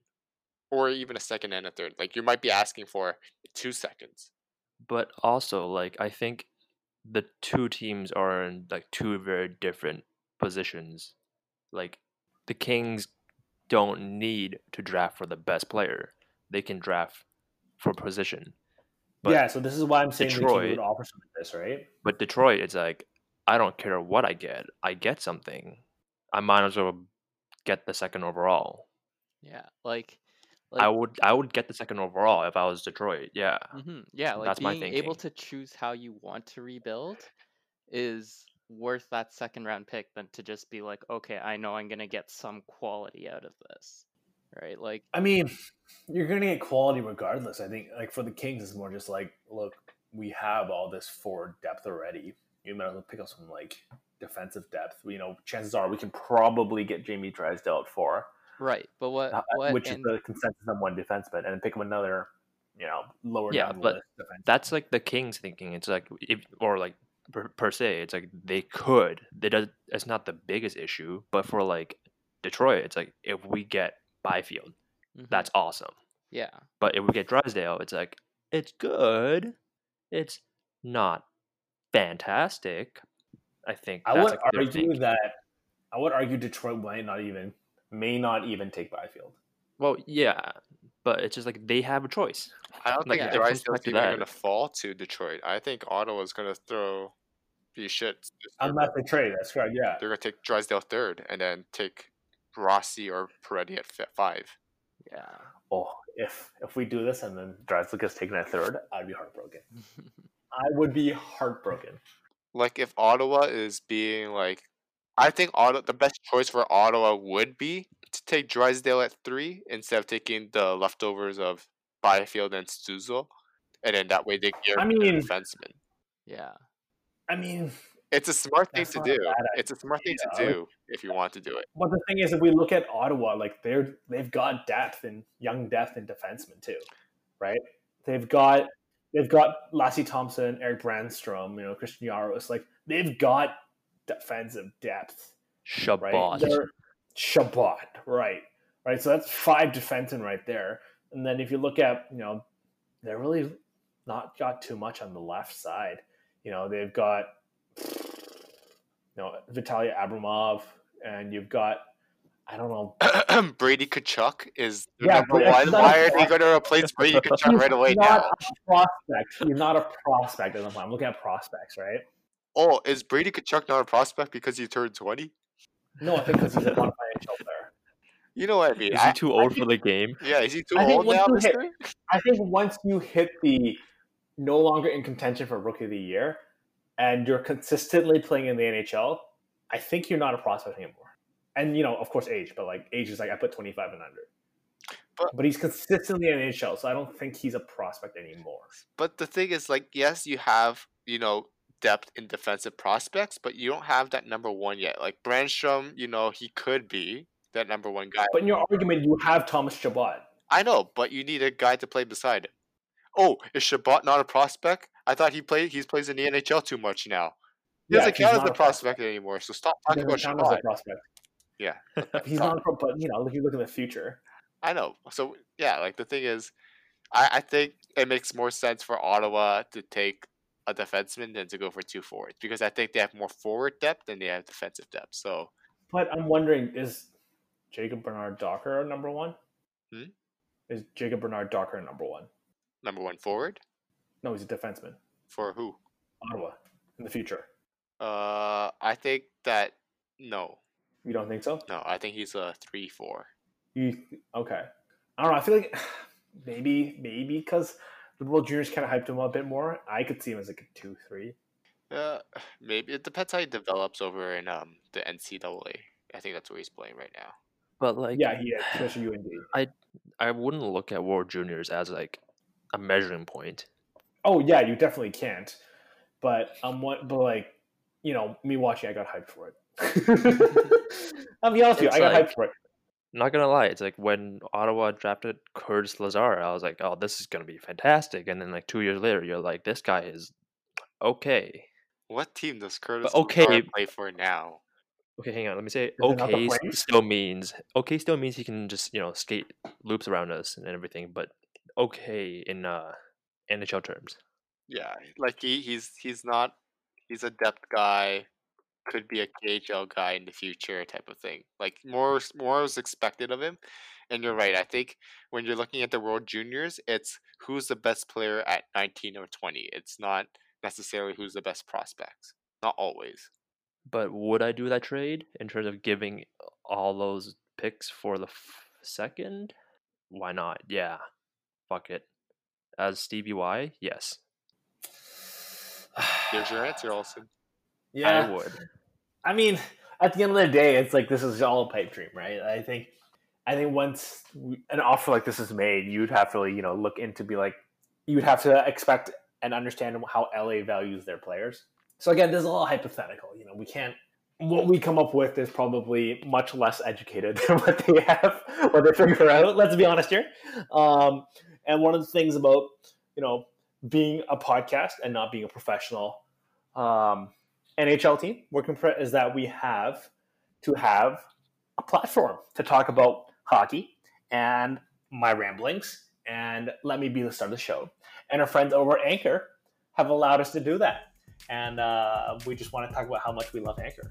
Or even a second and a third. Like you might be asking for two seconds. But also, like, I think the two teams are in like two very different positions. Like, the Kings don't need to draft for the best player; they can draft for position. But yeah, so this is why I'm saying the team would Detroit- offer something like this, right? But Detroit, it's like I don't care what I get. I get something. I might as well get the second overall. Yeah. Like. I would I would get the second overall if I was Detroit. Yeah. hmm Yeah, like That's my being able to choose how you want to rebuild is worth that second round pick than to just be like, okay, I know I'm gonna get some quality out of this, right? Like, I mean, you're going to get quality regardless. I think, like for the Kings, it's more just like, look, we have all this forward depth already. You might as well pick up some like defensive depth. You know, chances are we can probably get Jamie Drysdale at four, right? But what, uh, what, which and- is the consensus on one defenseman, and then pick him another, you know, lower Yeah, down but. That's like the Kings thinking. It's like if or like per, per se, it's like they could. They does. It's not the biggest issue, but for like Detroit, it's like if we get Byfield, Mhm. that's awesome. yeah, But if we get Drysdale, it's like it's good. It's not fantastic. I think I would argue that I would argue Detroit might not even may not even take Byfield. Well, yeah, but it's just like they have a choice. I don't Like, think it comes Drysdale's back even going to fall to Detroit. I think Ottawa's going to throw the shit. this third Unless round. they trade, that's correct. Yeah, They're going to take Drysdale third and then take Rossi or Perfetti at five. yeah. oh, if if we do this and then Drysdale gets taken at third, I'd be heartbroken. *laughs* I would be heartbroken. Like if Ottawa is being like I think Ottawa, the best choice for Ottawa would be to take Drysdale at three instead of taking the leftovers of Byfield and Stuzo, and then that way they get I a mean- defenseman. Yeah. I mean, It's a smart thing to do. It's a smart thing to do if you want to do it. but the thing is, if we look at Ottawa, like they're they've got depth and young depth in defensemen too, right? They've got they've got Lassi Thomson, Erik Brännström, you know, Christian Jaros. Like they've got defensive depth, right? Chabot. They're Chabot, right? Right. So that's five defensemen right there. And then if you look at, you know, they're really not got too much on the left side. You know, they've got you know Vitaly Abramov, and you've got I don't know. *clears throat* Brady Tkachuk is the Yeah, number one. Why are they going to replace Brady Tkachuk right away He's now? not a prospect. He's not a prospect. At the time. I'm looking at prospects, right? Oh, is Brady Tkachuk not a prospect because he turned twenty? No, I think because he's a one NHL player. You know what I mean? Is he I- too old for the game? yeah, is he too I old now, hit- I think once you hit the no longer in contention for rookie of the year, and you're consistently playing in the NHL, I think you're not a prospect anymore. And you know, of course, age, but like age is like I put 25 and under. But- But, he's consistently in the NHL, so I don't think he's a prospect anymore. But the thing is, like, yes, you have you know depth in defensive prospects, but you don't have that number one yet. Like Brännström, you know, he could be that number one guy. But in your argument, you have Thomas Chabot. I know, but you need a guy to play beside him. Oh, is Chabot not a prospect? I thought he played. He plays in the NHL too much now. He Yeah, doesn't count as a a prospect anymore. So stop talking about Chabot. a prospect. Yeah, *laughs* He's not pro, but you know, if you look in the future, I know. So yeah, like the thing is, I, I think it makes more sense for Ottawa to take a defenseman than to go for two forwards because I think they have more forward depth than they have defensive depth. So But I'm wondering, is Jacob Bernard Docker number one? Hmm? Is Jacob Bernard Docker number one? number one forward No, he's a defenseman. for who? Ottawa in the future. Uh, I think that no, You don't think so? no. I think he's a three four. You okay? I don't know. I feel like *sighs* maybe maybe because the World Juniors kind of hyped him up a bit more. I could see him as like a two three. Uh, maybe it depends how he develops over in um the NCAA. I think that's where he's playing right now. But like, Yeah, he is, especially UND. *sighs* I I wouldn't look at World Juniors as like a measuring point. Oh yeah, you definitely can't. But um, what? But like, you know, me watching, I got hyped for it. *laughs* *laughs* I'll be honest with you, It's I got like- hyped for it. Not gonna lie, it's like when Ottawa drafted Curtis Lazar, I was like, "Oh, this is gonna be fantastic." And then like two years later, you're like, "This guy is okay." What team does Curtis okay- Lazar play for now? Okay, hang on. Let me say it okay still means okay still means he can just you know skate loops around us and everything, but okay in uh NHL terms. Yeah, like he he's he's not he's a depth guy, could be a KHL guy in the future type of thing. Like more more is expected of him. And you're right. I think when you're looking at the World Juniors, it's who's the best player at 19 or 20. It's not necessarily who's the best prospects. Not always. But would I do that trade in terms of giving all those picks for the f- second? Why not? Yeah, fuck it. As Stevie Y, yes, *sighs* Here's your answer, Olson. Yeah, I would. I mean, at the end of the day, it's like this is all a pipe dream, right? I think, I think once an offer like this is made, you'd have to, you know, look into be like, you'd have to expect and understand how LA values their players. So again, this is all hypothetical. You know, we can't. What we come up with is probably much less educated *laughs* than what they have, what they figure out. Let's be honest here. Um, and one of the things about you know being a podcast and not being a professional um, NHL team working for is that we have to have a platform to talk about hockey and my ramblings and let me be the star of the show. And our friends over at Anchor have allowed us to do that. And uh, we just want to talk about how much we love Anchor.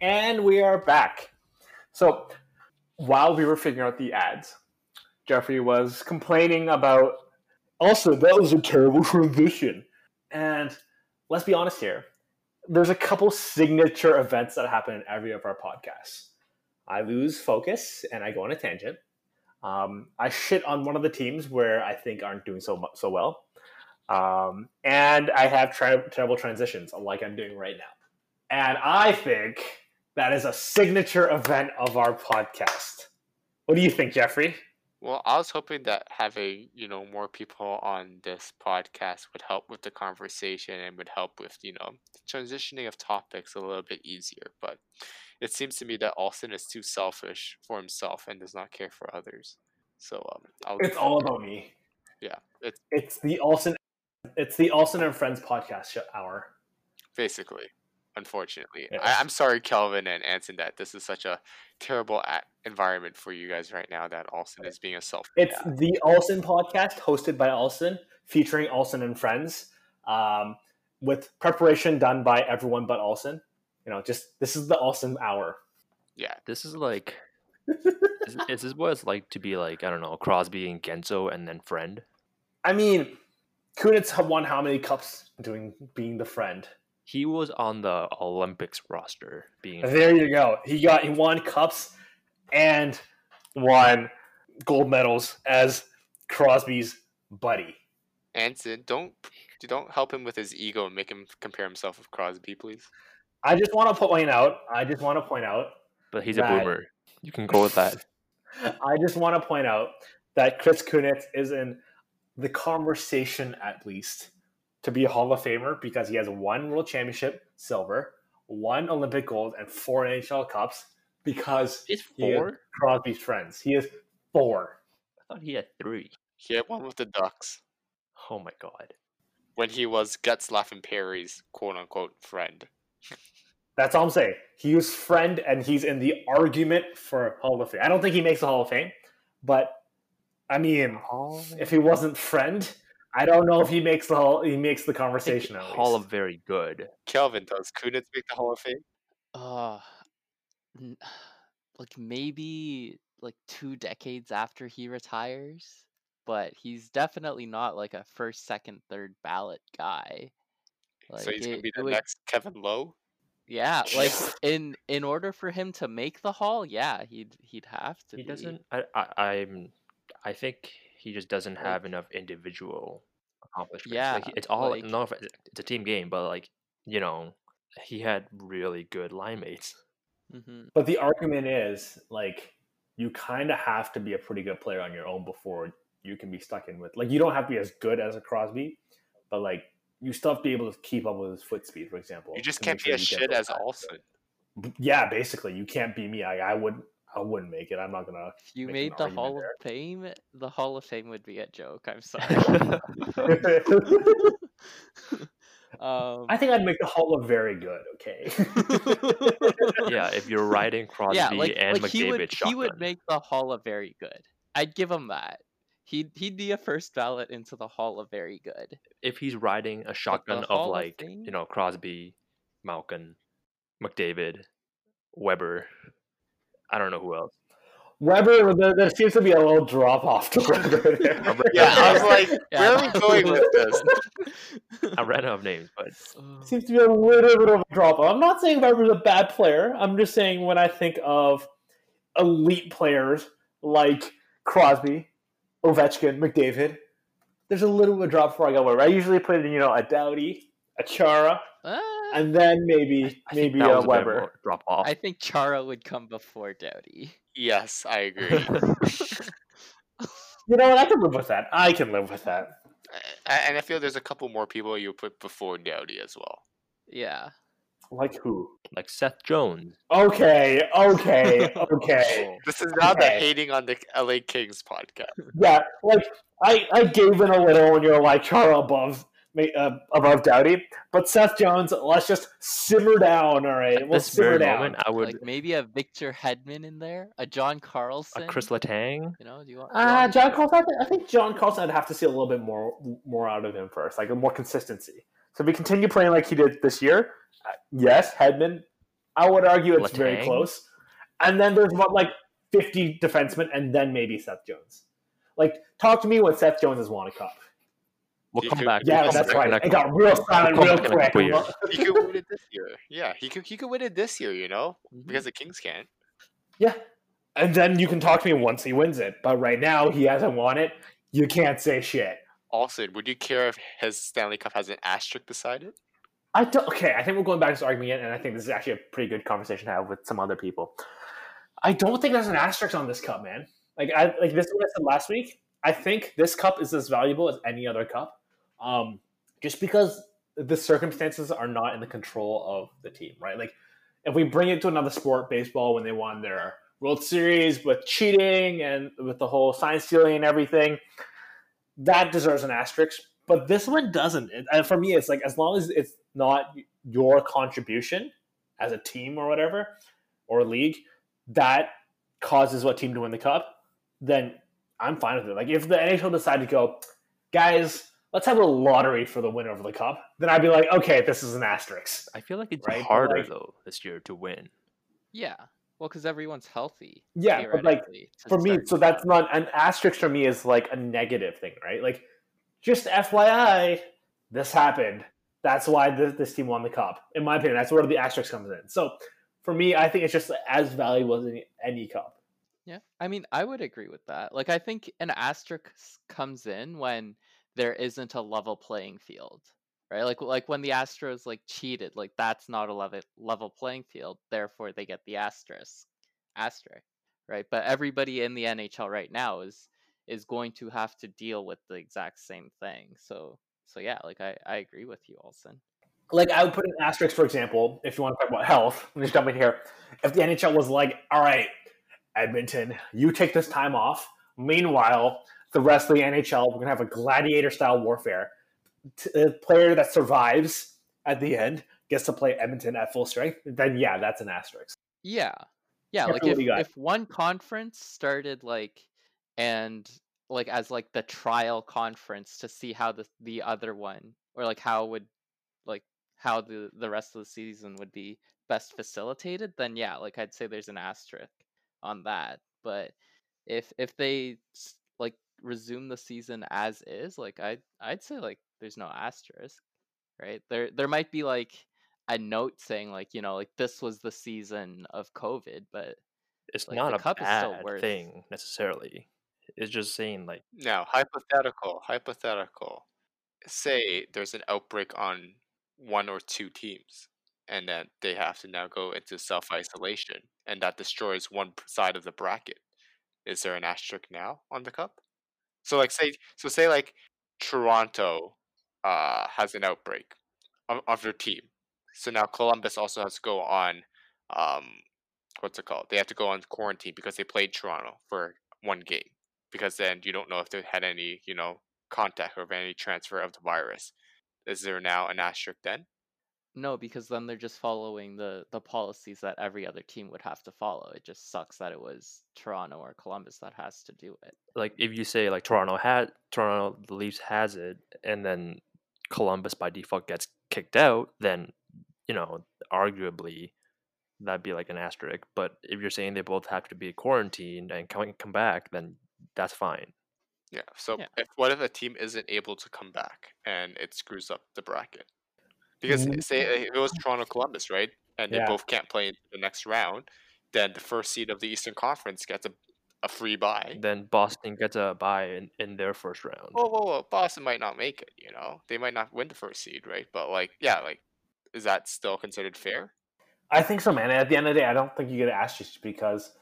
And we are back. So while we were figuring out the ads, Jeffrey was complaining about also that was a terrible *laughs* transition. And let's be honest here. There's a couple signature events that happen in every of our podcasts. I lose focus and I go on a tangent. Um, I shit on one of the teams where I think aren't doing so so well, um, and I have tri- terrible transitions like I'm doing right now. And I think that is a signature event of our podcast. What do you think, Jeffrey? Well, I was hoping that having, you know, more people on this podcast would help with the conversation and would help with, you know, transitioning of topics a little bit easier. But it seems to me that Austin is too selfish for himself and does not care for others. So um, I'll It's all about me. yeah, it's It's the Olsen. It's the Olsen and Friends podcast show hour. basically, unfortunately. Yes. I, I'm sorry, Kelvin and Anson, that this is such a terrible a- environment for you guys right now. That Austin is being a self. It's the Olsen podcast hosted by Olsen, featuring Olsen and Friends, um, with preparation done by everyone but Olsen. You know, just this is the Olsen hour. Yeah, This is like, *laughs* is, is this what it's like to be like I don't know Crosby and Genzo and then friend? I mean, Kunitz have won how many cups doing being the friend? He was on the Olympics roster being There you go. He got he won cups and won gold medals as Crosby's buddy. Anson, don't don't help him with his ego and make him compare himself with Crosby, please. I just want to point out. I just want to point out. but he's a Right. boomer. You can go with that. *laughs* I just want to point out that Chris Kunitz is in the conversation at least to be a Hall of Famer because he has one World Championship silver, one Olympic gold, and four NHL cups because It's he is four. Crosby's friends. He is four. I thought he had three. He had one with the Ducks Oh my god. when he was Getzlaf and Perry's quote unquote friend. That's all I'm saying. He was friend, and he's in the argument for Hall of Fame. I don't think he makes the Hall of Fame, but I mean, if he wasn't friend, I don't know if he makes the hall, he makes the conversation. At Hall least. of very good. Kelvin, does Kunitz make the Hall of Fame? Uh, n- like maybe like two decades after he retires, but he's definitely not like a first, second, third ballot guy. Like so he's gonna it- be it the would- next Kevin Lowe. Yeah, like *laughs* in in order for him to make the hall, yeah, he'd he'd have to. He be. doesn't. I, I. I'm. I think he just doesn't have enough individual accomplishments. Yeah, like, it's all. like- no, it's a team game, but like you know, he had really good line mates. Mm-hmm. But the argument is like you kind of have to be a pretty good player on your own before you can be stuck in with like you don't have to be as good as a Crosby, but like you still have to be able to keep up with his foot speed, for example. You just can't be sure as shit as shots. Olsen. Yeah, basically, you can't be me. I, I wouldn't. I wouldn't make it. I'm not gonna. If you made the argument Hall there. of Fame, the Hall of Fame would be a joke. I'm *laughs* sorry. *laughs* um, I think I'd make the Hall of very good. Okay. *laughs* yeah, if you're riding Crosby yeah, like, and like McDavid he would shotgun, he would make the Hall of Very Good. I'd give him that. He'd he'd be a first ballot into the Hall of Very Good. if he's riding a shotgun of of like Fame? you know Crosby, Malkin, McDavid, Weber. I don't know who else. Weber, there, there seems to be a little drop off to Weber there. Yeah, I was like, Yeah, where are we going with this? I ran out of names, but Ugh. *laughs* seems to be a little bit of a drop off. I'm not saying Weber's a bad player. I'm just saying when I think of elite players like Crosby, Ovechkin, McDavid, there's a little bit of drop before I go Weber. I usually put in, you know, a Doughty, a Chara, Ah, *laughs* and then maybe I think maybe that uh, a a Weber. drop off. I think Chara would come before Doughty. Yes, I agree. You know what? I can live with that. I can live with that. And I feel there's a couple more people you put before Doughty as well. Yeah. Like who? like Seth Jones. Okay, okay, *laughs* okay. This is now the hating on the LA Kings podcast. Yeah, like I, I gave in a little when you're like Chara above me uh, above Doughty, but Seth Jones, let's just simmer down. All right, At we'll this simmer very down. moment, I would Like maybe a Victor Hedman in there, a John Carlson, a Chris Letang. You know, do you want? do you Uh, John Carlson. I think, John Carlson. I'd have to see a little bit more more out of him first, like a more consistency. So if we continue playing like he did this year, uh, yes, Hedman. I would argue it's very close. And then there's what like 50 defensemen, and then maybe Seth Jones. Like, talk to me when Seth Jones has won a cup. We'll He come could- back. Yeah, we'll that's back right. in It got real silent We'll real come back quick. He could win it this year. Yeah, he could he could win it this year, you know? Mhm. Because the Kings can't. Yeah, and then you can talk to me once he wins it. But right now, he hasn't won it. You can't say shit. Also, would you care if his Stanley Cup has an asterisk beside it? I don't. Okay, I think we're going back to this argument again, and I think this is actually a pretty good conversation to have with some other people. I don't think there's an asterisk on this cup, man. Like I like this is what I said last week. I think this cup is as valuable as any other cup, um, just because the circumstances are not in the control of the team, right? Like if we bring it to another sport, baseball, when they won their World Series with cheating and with the whole sign stealing and everything, that deserves an asterisk. But this one doesn't. And for me, it's like as long as it's not your contribution as a team or whatever or league that causes what team to win the cup, then I'm fine with it. Like if the NHL decide to go, guys, let's have a lottery for the winner of the cup, then I'd be like, okay, this is an asterisk. I feel like it's Right, harder like- though this year to win. Yeah. Well, because everyone's healthy. Yeah, but like for me, so that's not an asterisk for me is like a negative thing, right? Like just FYI, this happened. That's why this, this team won the cup. In my opinion, that's where the asterisk comes in. So for me, I think it's just as valuable as any, any cup. Yeah, I mean, I would agree with that. Like, I think an asterisk comes in when there isn't a level playing field, right? Like, like when the Astros like cheated, like that's not a level level playing field. Therefore, they get the asterisk, asterisk, right? But everybody in the NHL right now is is going to have to deal with the exact same thing. So, so yeah, like I I agree with you, Olson. like I would put an asterisk, for example, if you want to talk about health. Let me just jump in here. If the NHL was like, all right, Edmonton, you take this time off. Meanwhile, the rest of the NHL, we're gonna have a gladiator style warfare. The player that survives at the end gets to play Edmonton at full strength. Then yeah, that's an asterisk. Yeah. Yeah, like if do you got? if one conference started like and like as like the trial conference to see how the the other one or like how would like how the the rest of the season would be best facilitated, then yeah, like I'd say there's an asterisk on that. But if if they resume the season as is, like I I'd say like there's no asterisk, right? There there might be like a note saying like you know like this was the season of COVID, but It's Like, not a cup is still bad worth- thing necessarily. It's just saying like Now, hypothetical, hypothetical. Say there's an outbreak on one or two teams, and then they have to now go into self isolation, and that destroys one side of the bracket. Is there an asterisk now on the cup? So, like, say, so say, like, Toronto uh, has an outbreak of, of their team. So now Columbus also has to go on, um, what's it called? They have to go on quarantine because they played Toronto for one game because then you don't know if they had any, you know, contact or any transfer of the virus. Is there now an asterisk then? No, because then they're just following the the policies that every other team would have to follow. It just sucks that it was Toronto or Columbus that has to do it. like if you say like Toronto had Toronto the Leafs has it and then Columbus by default gets kicked out, then you know arguably that'd be like an asterisk. But if you're saying they both have to be quarantined and come come back, then that's fine. Yeah. So Yeah. if what if a team isn't able to come back and it screws up the bracket? Because Mm. say uh, it was Toronto Columbus, right? And they Yeah. both can't play in the next round, then the first seed of the Eastern Conference gets a, a free buy. Then Boston gets a buy in, in their first round. Whoa, whoa, whoa! Boston might not make it. You know, they might not win the first seed, right? But like, yeah, like, is that still considered fair? I think so, man. At the end of the day, I don't think you get an asterisk because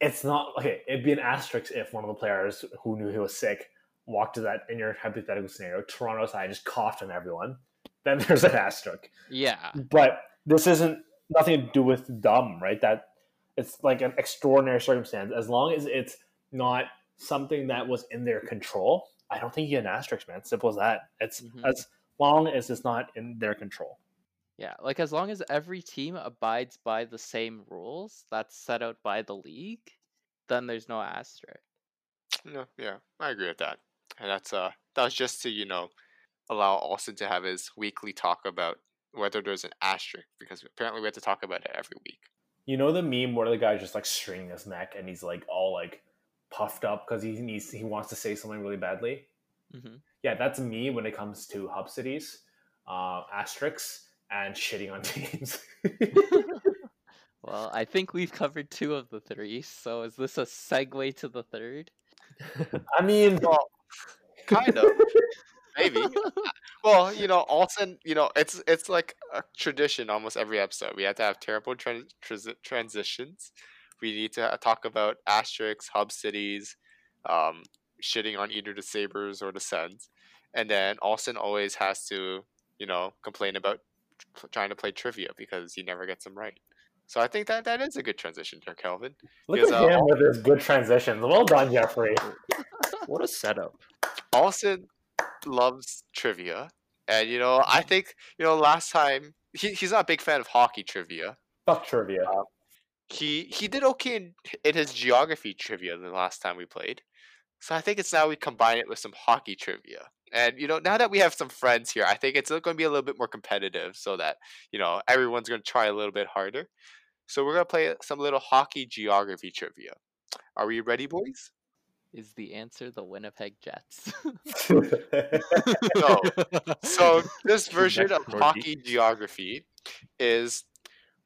it's not okay. It'd be an asterisk if one of the players who knew he was sick walked to that in your hypothetical scenario. Toronto side just coughed on everyone. Then *laughs* there's an asterisk. Yeah, But this isn't nothing to do with dumb, right? That it's like an extraordinary circumstance. As long as it's not something that was in their control, I don't think you get an asterisk, man. Simple as that. It's Mhm. as long as it's not in their control. yeah. Like as long as every team abides by the same rules that's set out by the league, then there's no asterisk. No, yeah, I agree with that. And that's uh, that was just to you know, allow Austin to have his weekly talk about whether there's an asterisk because apparently we have to talk about it every week. You know the meme where the guy's just like stringing his neck and he's like all like puffed up because he needs he wants to say something really badly. Mm-hmm. Yeah, that's me when it comes to hub cities, uh, asterisks, and shitting on *laughs* teams. *laughs* Well, I think we've covered two of the three. So is this a segue to the third? *laughs* I mean, Well, kind of, maybe. *laughs* Well, you know, Alton, you know, it's it's like a tradition almost every episode. We have to have terrible tran- transi- transitions. We need to uh, talk about asterisks, hub cities, um, shitting on either the Sabres or the Sens, and then Alton always has to, you know, complain about tr- trying to play trivia because he never gets them right. So I think that that is a good transition there, Kelvin. look Because, at uh, him with his good transitions. Well done, Jeffrey. What a setup. Alston loves trivia, and you know, I mm-hmm. think you know last time he, he's not a big fan of hockey trivia. Fuck trivia. Um, he he did okay in in his geography trivia the last time we played, so I think it's now we combine it with some hockey trivia. And you know, now that we have some friends here, I think it's going to be a little bit more competitive, so that you know everyone's going to try a little bit harder. So we're going to play some little hockey geography trivia. Are we ready, boys? Is the answer the Winnipeg Jets? *laughs* No. So this version of Northeast. hockey geography is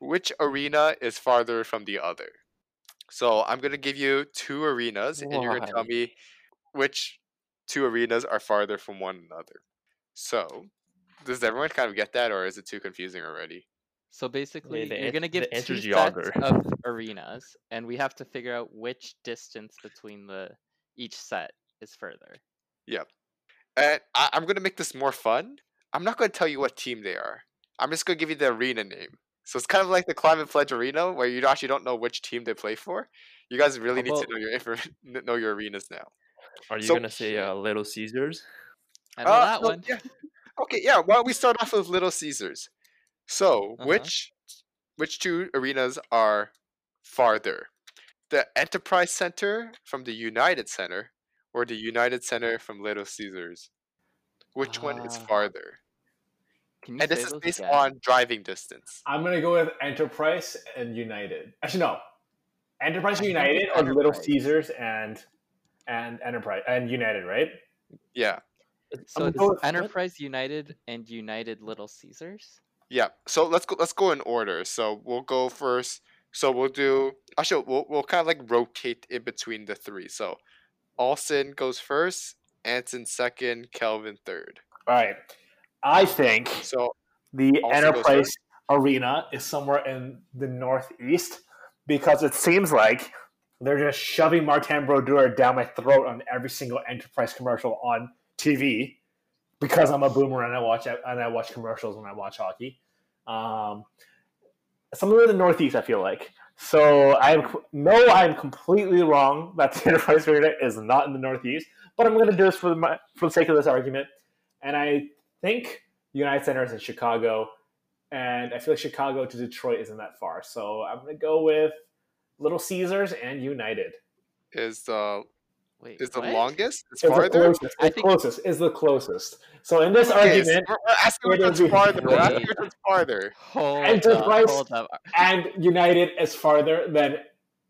which arena is farther from the other. So I'm gonna give you two arenas, and you're gonna tell me which two arenas are farther from one another. So does everyone kind of get that, or is it too confusing already? So basically, the you're gonna give two answer's sets of arenas, and we have to figure out which distance between the each set is further. And I, I'm gonna make this more fun. I'm not gonna tell you what team they are. I'm just gonna give you the arena name. So it's kind of like the Climate Pledge Arena, where you actually don't know which team they play for. You guys really How need to know your infor- *laughs* know your arenas now. Are you So- gonna say uh, Little Caesars? I know Uh, that no, one. Yeah. Okay, yeah. Why don't we start off with Little Caesars? So, Uh-huh. which which two arenas are farther? The Enterprise Center from the United Center, or the United Center from Little Caesars? Which one is Ah, farther? Can you And this is based again? on driving distance. I'm gonna go with Enterprise and United. Actually, no. Enterprise and United it's or Little Caesars and and Enterprise and United, right? Yeah, So it's go with- Enterprise United and United Little Caesars. yeah. So let's go. Let's go in order. So we'll go first. So we'll do. Actually, we'll we'll kind of like rotate in between the three. So, Alston goes first. Anson second. Kelvin third. All right. I think So the Enterprise Arena is somewhere in the northeast because it seems like they're just shoving Martin Brodeur down my throat on every single Enterprise commercial on TV because I'm a boomer and I watch and I watch commercials when I watch hockey. Um, somewhere in the northeast, I feel like. So I know I'm completely wrong that the *laughs* Enterprise Arena is not in the northeast, but I'm going to do this for the for the sake of this argument, and I think United Center is in Chicago, and I feel like Chicago to Detroit isn't that far. So I'm going to go with Little Caesars and United. is the Wait, is the what? longest? It's Is the closest. I Is think- closest. Is the closest. So in this Okay, argument, uh, we're, we're asking which one's farther. We're asking which one's farther. Hold Enterprise- up, up. and United is farther than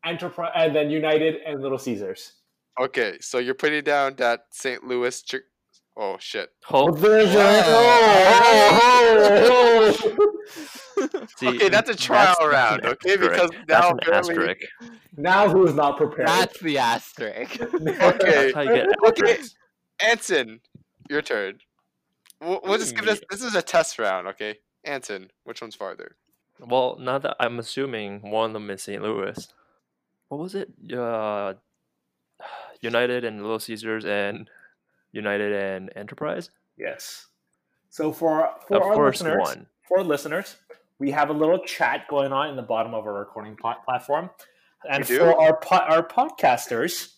Enterprise and uh, then United and Little Caesars. Okay, so you're putting down that St. Louis. Chi- oh shit. Oh, There's a- oh, oh, oh. see, Okay, that's a trial round, an okay, asterisk. because that's now an apparently- asterisk. now who's not prepared? That's the asterisk. *laughs* Okay. That's how you get Okay. asterisks. Anson, your turn. We'll, we'll just give this. This is a test round, okay? Anson, which one's farther? Well, now that I'm assuming one of them is St. Louis. What was it? Uh, *sighs* United and Little Caesars and United and Enterprise. Yes. So for for Of our course, listeners, one. for our listeners, we have a little chat going on in the bottom of our recording plat- platform, and for our po- our podcasters,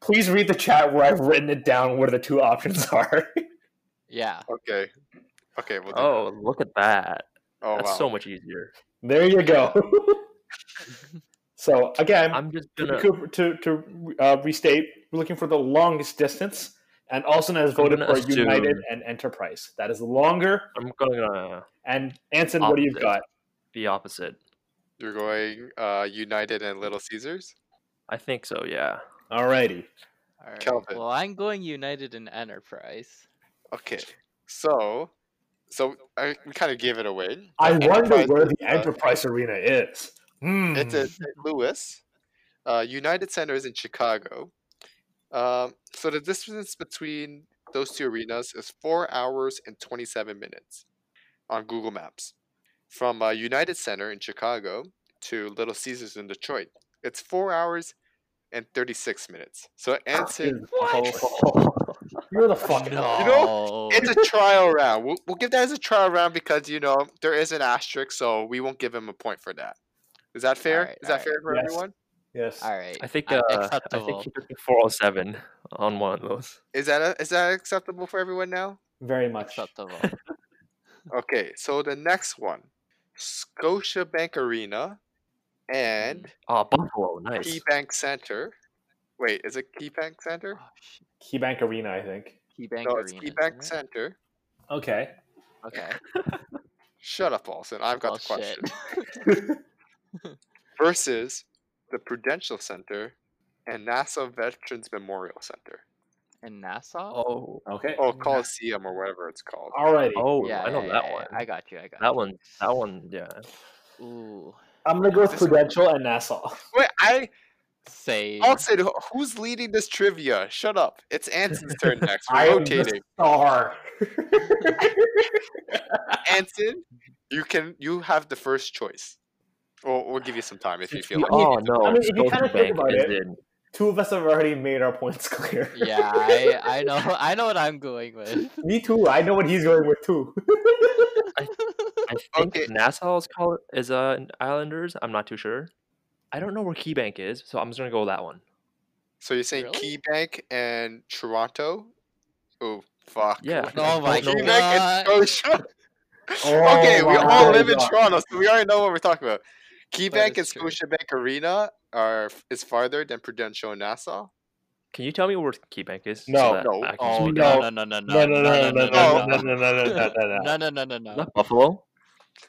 please read the chat where I've written it down where the two options *laughs* are. yeah. Okay. Okay. We'll do that. Oh, look at that. oh That's wow. so much easier. there you go. *laughs* so again, I'm just to, gonna. recoup- to, to uh, restate, we're looking for the longest distance, and Austin has voted gonna for United assume- and Enterprise. That is longer. I'm gonna And Anson, what do you Opposite. got? The opposite. You're going uh, United and Little Caesars. I think so. Yeah. Alrighty. All right. Kelvin. Well, I'm going United and Enterprise. Okay. So, so I, kind of gave it away. I but wonder where where is, the uh, Enterprise Arena is. Hmm. It's in St. Louis. Uh, United Center is in Chicago. Um, so the distance between those two arenas is four hours and 27 minutes on Google Maps. From uh, United Center in Chicago to Little Caesars in Detroit, it's four hours and 36 minutes. So Anson, *laughs* You're the fucking. No. You know, it's a trial round. We'll, we'll give that as a trial round because you know there is an asterisk, so we won't give him a point for that. Is that fair? Alright, is that alright. fair for Yes. everyone? Yes. All right. I think uh, I think acceptable. he took the 407 on one of those. Is that a, is that acceptable for everyone now? Very much. acceptable. *laughs* Okay, so the next one, Scotiabank Arena and Oh, Buffalo, nice. KeyBank Center. Wait, is it KeyBank Center? oh, shit. KeyBank Arena, I think. KeyBank no, it's Arena. KeyBank isn't it? Center. Okay. Okay. Shut up, Paulson. I've got Well, the question. *laughs* *laughs* Versus the Prudential Center and Nassau Veterans Memorial Center. In Nassau? Oh, Okay. Oh, Coliseum or whatever it's called. Alrighty. oh, yeah, I know yeah, that yeah, one. I got you. I got That one, that one, yeah. Ooh. I'm gonna go with This- Prudential and Nassau. *laughs* Wait, I Same. Paulson, who- who's leading this trivia? Shut up. It's Anson's turn *laughs* next. I We're am the star. *laughs* Anson, you can you have the first choice. Or we'll give you some time if you feel like it. Oh no, I mean, if you kinda think about it- in. Two of us have already made our points *laughs* clear. yeah, I, I know I know what I'm going with. *laughs* Me too. I know what he's going with too. *laughs* I think Okay. Nassau is called is uh Islanders. I'm not too sure. I don't know where KeyBank is, so I'm just gonna go with that one. So you're saying Really? KeyBank and Toronto? Oh fuck. Yeah. Oh my No, no. KeyBank and Scotia. Oh okay, we all live in Toronto, so we already know what we're talking about. KeyBank and is true. Scotiabank Arena are is farther than Prudential and Nassau. Can you tell me where KeyBank is? No. that No. I can Oh just- No. no no no no No, no, no, no, no, no, no, no, no, no, no, no, no, no no no no no. Not Buffalo.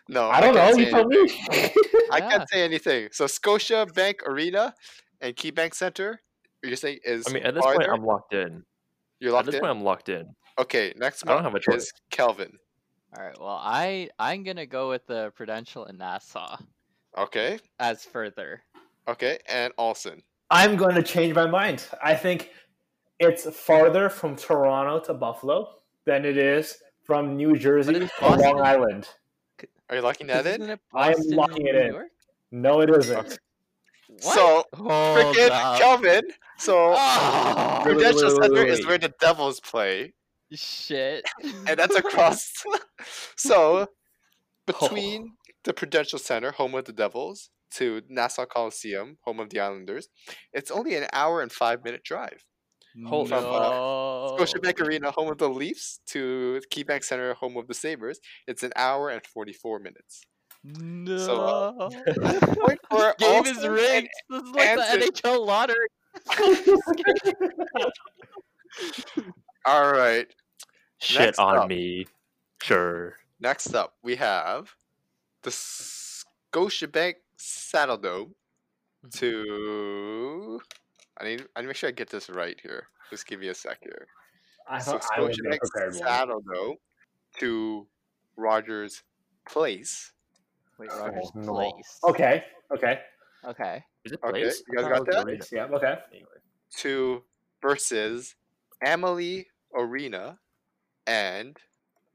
No, I don't know. can't You say tell anything. me. I Yeah. can't say anything. So Scotiabank Arena and KeyBank Center, you're saying is I mean, at this point, farther? I'm locked in. You're At locked this in. point, I'm locked in. Okay, next I don't one have a choice. is Kelvin. All right. Well, I I'm gonna go with the Prudential in Nassau Okay, as further. okay, and Olson. I'm going to change my mind. I think it's farther from Toronto to Buffalo than it is from New Jersey to Long Island. Are you locking that in? I am locking it in. No, it isn't. Okay. What? So Hold freaking up. Kelvin. So Oh, Wait, wait, Prudential wait, wait, Center wait, is where the Devils play, shit. and that's across. *laughs* *laughs* so oh. between the Prudential Center, home of the Devils, to Nassau Coliseum, home of the Islanders, it's only an hour and five minute drive. Hold From, no. Scotiabank Arena, home of the Leafs, to KeyBank Center, home of the Sabres, it's an hour and 44 minutes. No. So, uh, Point for *laughs* Game is rigged. This is like Anson. the NHL lottery. *laughs* All right. Shit Next on up. me. Sure. Next up, we have the Scotiabank Saddledome mm-hmm. to. I need. I need to make sure I get this right here. Just give me a sec here. I So thought I was the Scotiabank prepared one. Saddle Dome to Rogers Place. Wait, Rogers Oh, no. Place. Okay. Okay. Okay. Is it Okay, place? you guys got thought it was that? arena. Yeah. Okay. Anyway. to versus Amalie Arena and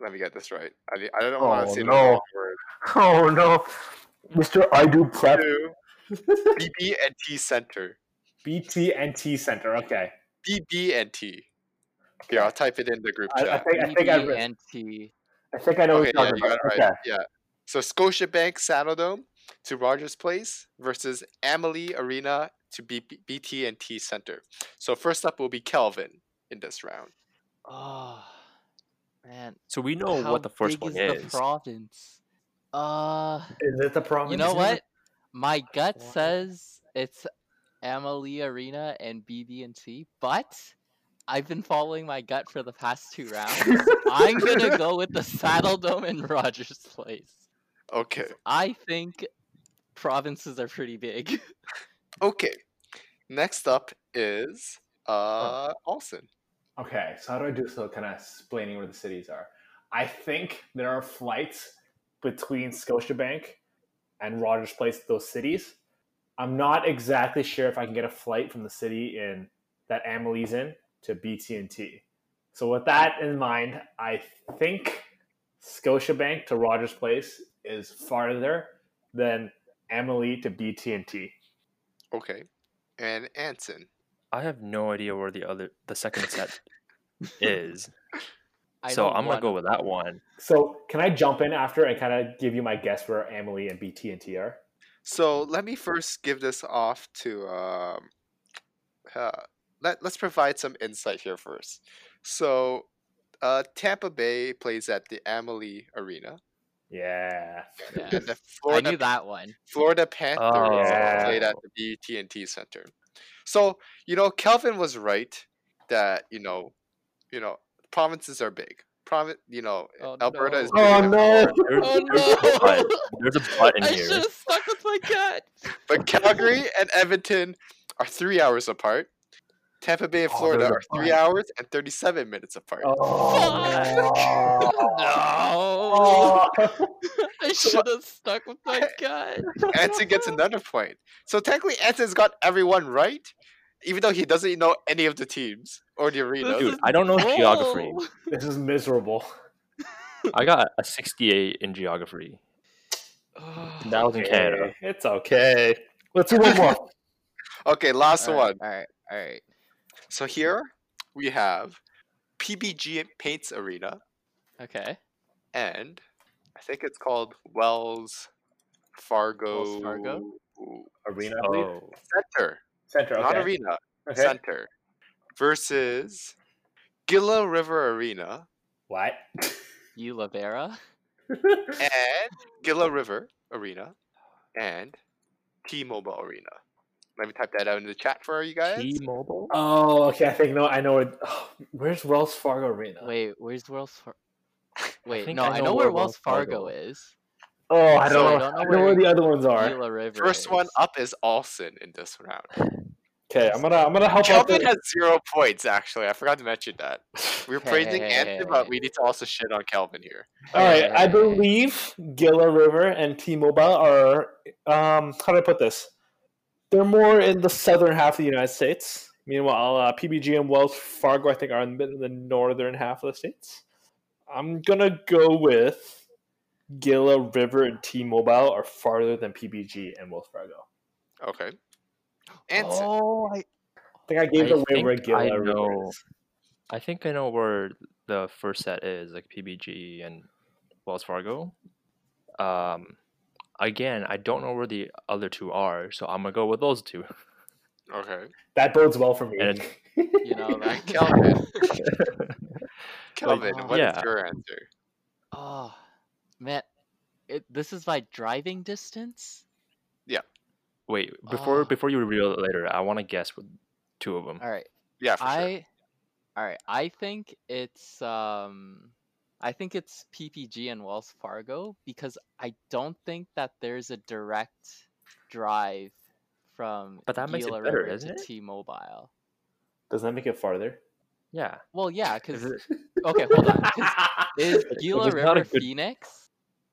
let me get this right. I, I don't want to Oh, say the no. wrong word. *laughs* Oh no, Mister I do prep. To *laughs* BB&T Center. BT&T Center. Okay. BB&T. Here, I'll type it in the group I, I chat. think I think I, re- BB&T. I think I know okay, what yeah, you're you talking got it about. right. Yeah. So Scotiabank Saddledome to Rogers Place versus Amalie Arena to B- BT&T Center. So first up will be Kelvin in this round. Oh, man. So we know How what the first big one is is. the province? Uh, Is it the province? you know what? My gut Why? says it's Amalie Arena and BB&T, but I've been following my gut for the past two rounds. I'm gonna *laughs* go with the Saddledome in Rogers Place. Okay. I think provinces are pretty big. *laughs* Okay. Next up is uh Olsen. Okay, so how do I do so? Kind of explaining where the cities are. I think there are flights between Scotiabank and Rogers Place, those cities. I'm not exactly sure if I can get a flight from the city in that Amalie's in to BT&T. So with that in mind, I think Scotiabank to Rogers Place is farther than Amelie to BT&T. Okay. And Anson. I have no idea where the other the second set *laughs* is. I so I'm gonna go with that one. So can I jump in after and kind of give you my guess where Amalie and BT&T are? So let me first give this off to um, uh, let let's provide some insight here first. So uh, Tampa Bay plays at the Amalie Arena, Yeah. Yeah. and the *laughs* I knew that one. Florida Panthers yeah. played at the BT&T Center. So you know, Kelvin was right that you know, you know, provinces are big. Province, you know, Oh, Alberta is no. bigger Oh than no! There's, Oh, there's a no. butt. There's a butt in I here. should have stuck with my gut. But Calgary and Edmonton are three hours apart. Tampa Bay and Oh, Florida there's a are three bunch. hours and 37 minutes apart. Oh, *laughs* no. no. *laughs* I *laughs* should have stuck with my gut. Anson gets another point. So technically, Anson's got everyone right, even though he doesn't know any of the teams or the arenas. Dude, I don't know geography. This is miserable. I got a 68 in geography. Oh, that was in Canada. It's okay. Let's do one more. Okay, last All one. right, all right, all right. So here we have PPG Paints Arena, Okay. and I think it's called Wells Fargo, Wells Fargo? Arena, Oh, Center, Center, okay. not arena, Okay. center, versus Gila River Arena What? You Lavera. and Gila River Arena and T-Mobile Arena. Let me type that out in the chat for you guys. T-Mobile. oh, okay. I think no. I know it. oh, where's Wells Fargo Arena? Wait, where's Wells Fargo? *laughs* Wait, think no, I I know know, where where Wells Wells Fargo, Fargo is. Oh, I don't So- know. I don't know I don't know where where the other ones are. Gila River. First one up is Olson in this round. Okay, I'm gonna I'm gonna help out. Kelvin The, has zero points, actually. I forgot to mention that. *laughs* We were Hey, praising hey, hey, Anson, hey, but hey. we need to also shit on Kelvin here. all right, Hey, I hey, hey. believe Gila River and T-Mobile are. Um, how do I put this? They're more in the southern half of the United States. Meanwhile, uh, PPG and Wells Fargo, I think, are in the, the northern half of the states. I'm gonna go with Gila River and T-Mobile are farther than PPG and Wells Fargo. Okay. Anson. Oh, I, I think I gave I away where think I Gila River know. is. I think I know where the first set is, like PPG and Wells Fargo. Um, again, I don't know where the other two are, so I'm gonna go with those two. Okay. That bodes well for me. And you know Alright, that. Kelvin. *laughs* Kelvin, uh, what is yeah. your answer? Oh, man, it. This is my driving distance. Yeah. Wait, before Ah. before you reveal it later, I want to guess with two of them. All right. Yeah, for sure. I all right. I think it's um I think it's PPG and Wells Fargo because I don't think that there's a direct drive from But that makes it Gila better, River doesn't to it? T-Mobile. Doesn't that make it farther? Yeah. Well, yeah, because okay, hold on. *laughs* Is Gila it's River good- Phoenix?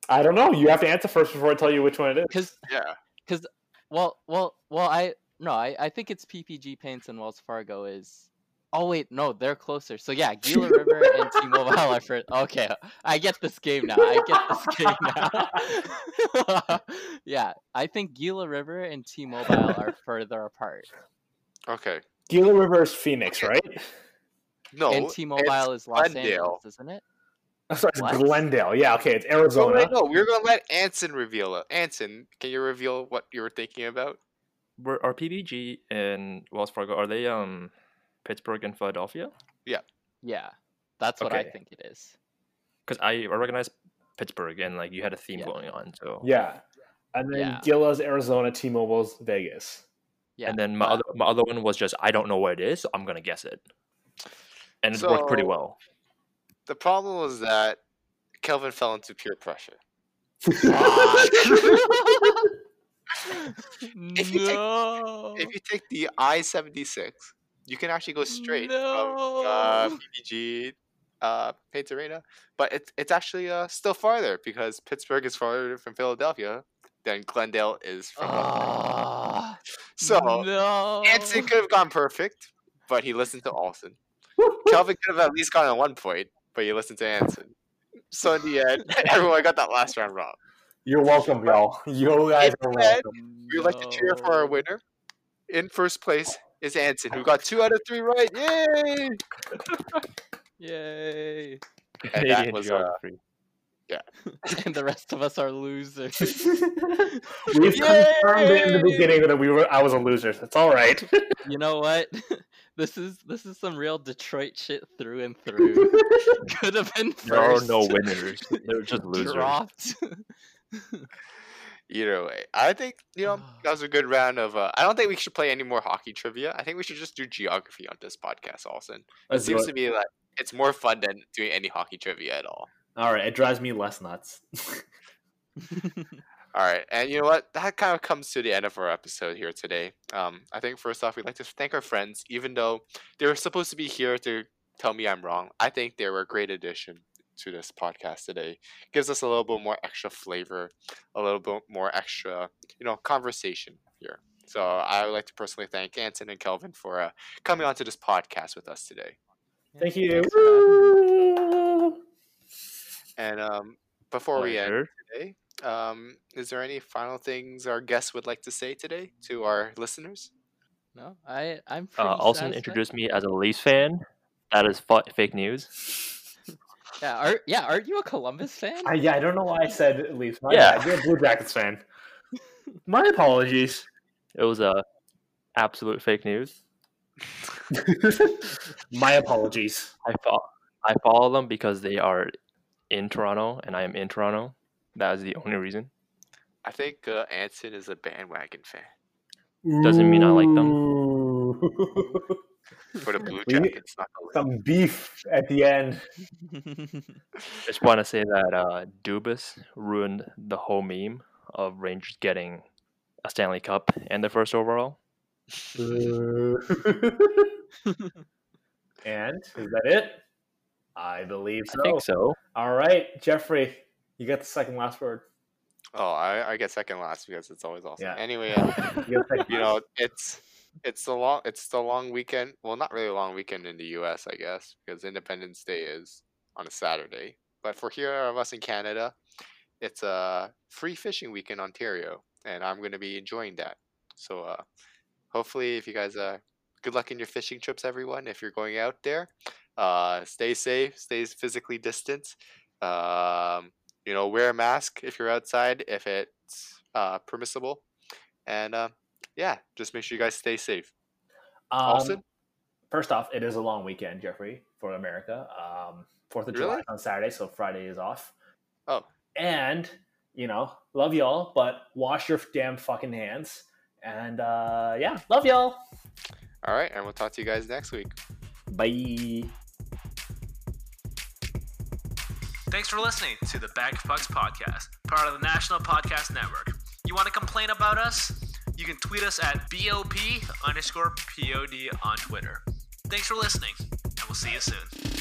I don't know. You have to answer first before I tell you which one it is. Because yeah. Because well, well, well, I no, I I think it's PPG Paints and Wells Fargo is. Oh wait, no, they're closer. So yeah, Gila River and T-Mobile are for. Okay, I get this game now. I get this *laughs* game now. *laughs* yeah, I think Gila River and T-Mobile are further apart, Okay. Gila River is Phoenix, right? No. and T-Mobile is Los Glendale. Angeles, isn't it? Oh, sorry, it's What? Glendale. Yeah, okay, it's Oh, Arizona. wait, no, we're gonna let Anson reveal it. Anson, can you reveal what you were thinking about? Were are PPG and Wells Fargo are they um Pittsburgh and Philadelphia? Yeah, Yeah. that's what I think it is. Because I I recognize Pittsburgh and like you had a theme Yeah. going on, so Yeah. And then Yeah. Gila's Arizona, T-Mobile's Vegas. Yeah, and then my but- other my other one was just I don't know what it is, so I'm gonna guess it, and it worked pretty well. The problem was that Kelvin fell into peer pressure. *laughs* If you take- no. If you take the I seventy six, you can actually go straight from uh, PPG uh, Paints Arena, but it's it's actually uh, still farther because Pittsburgh is farther from Philadelphia than Glendale is from. Ah, so no. Anson could have gone perfect, but he listened to Olsen. Kelvin could have at least gone on one point, but he listened to Anson. So in the end, *laughs* everyone got that last round wrong. You're welcome, y'all. You guys are Instead, welcome. We would like to cheer for our winner. In first place is Anson, who got two out of three right. Yay! *laughs* Yay! And that Canadian was uh, geography. *laughs* and the rest of us are losers. *laughs* We've Yay! confirmed it in the beginning that we were. I was a loser. It's all right. you know what? This is this is some real Detroit shit through and through. Could have been first. There are no winners. They're just losers. Dropped. Either way. I think you know *sighs* that was a good round of. Uh, I don't think we should play any more hockey trivia. I think we should just do geography on this podcast. Olsen. It seems to be like it's more fun than doing any hockey trivia at all. All right, it drives me less nuts. *laughs* All right, and you know what? That kind of comes to the end of our episode here today. Um, I think first off, we'd like to thank our friends, even though they were supposed to be here to tell me I'm wrong. I think they were a great addition to this podcast today. Gives us a little bit more extra flavor, a little bit more extra, you know, conversation here. So I would like to personally thank Anton and Kelvin for uh, coming onto this podcast with us today. Thank you. Thanks for having me. And um, before we end today, um, is there any final things our guests would like to say today to our listeners? No, I I'm pretty Uh, Olsen introduced me as a Leafs fan. That is fa- fake news. Yeah, are, yeah. Aren't you a Columbus fan? I, yeah, I don't know why I said Leafs. My Yeah. bad. You're a Blue Jackets fan. My apologies. It was a absolute fake news. *laughs* My apologies. I fo- I follow them because they are in Toronto and I am in Toronto. That is the only reason. I think uh, Anson is a bandwagon fan Doesn't mean I like them. Ooh. for the Blue Jackets. Not Some beef at the end. *laughs* Just want to say that uh, Dubas ruined the whole meme of Rangers getting a Stanley Cup and the first overall. *laughs* and is that it? I believe so. I think so. All right, Jeffrey, you get the second last word. Oh, I, I get second last because it's always awesome. Yeah. Anyway, *laughs* uh, You, get the second you last. know, it's it's the long it's the long weekend. Well, not really a long weekend in the U.S. I guess because Independence Day is on a Saturday. But for here of us in Canada, it's a free fishing week in Ontario, and I'm going to be enjoying that. So, uh, hopefully, if you guys uh, good luck in your fishing trips, everyone. If you're going out there, uh, stay safe, stay physically distant. Um, you know, wear a mask if you're outside, if it's uh, permissible, and uh, yeah, just make sure you guys stay safe. Um, Austin? first off, it is a long weekend, Jeffrey, for America. Um, Fourth of July Really? is on Saturday, so Friday is off. Oh. And you know, love y'all, but wash your damn fucking hands. And uh, yeah, love y'all. All right, and we'll talk to you guys next week. Bye. Thanks for listening to the Bag of Pucks podcast, part of the National Podcast Network. You want to complain about us? You can tweet us at BOP underscore POD on Twitter. Thanks for listening, and we'll see you soon.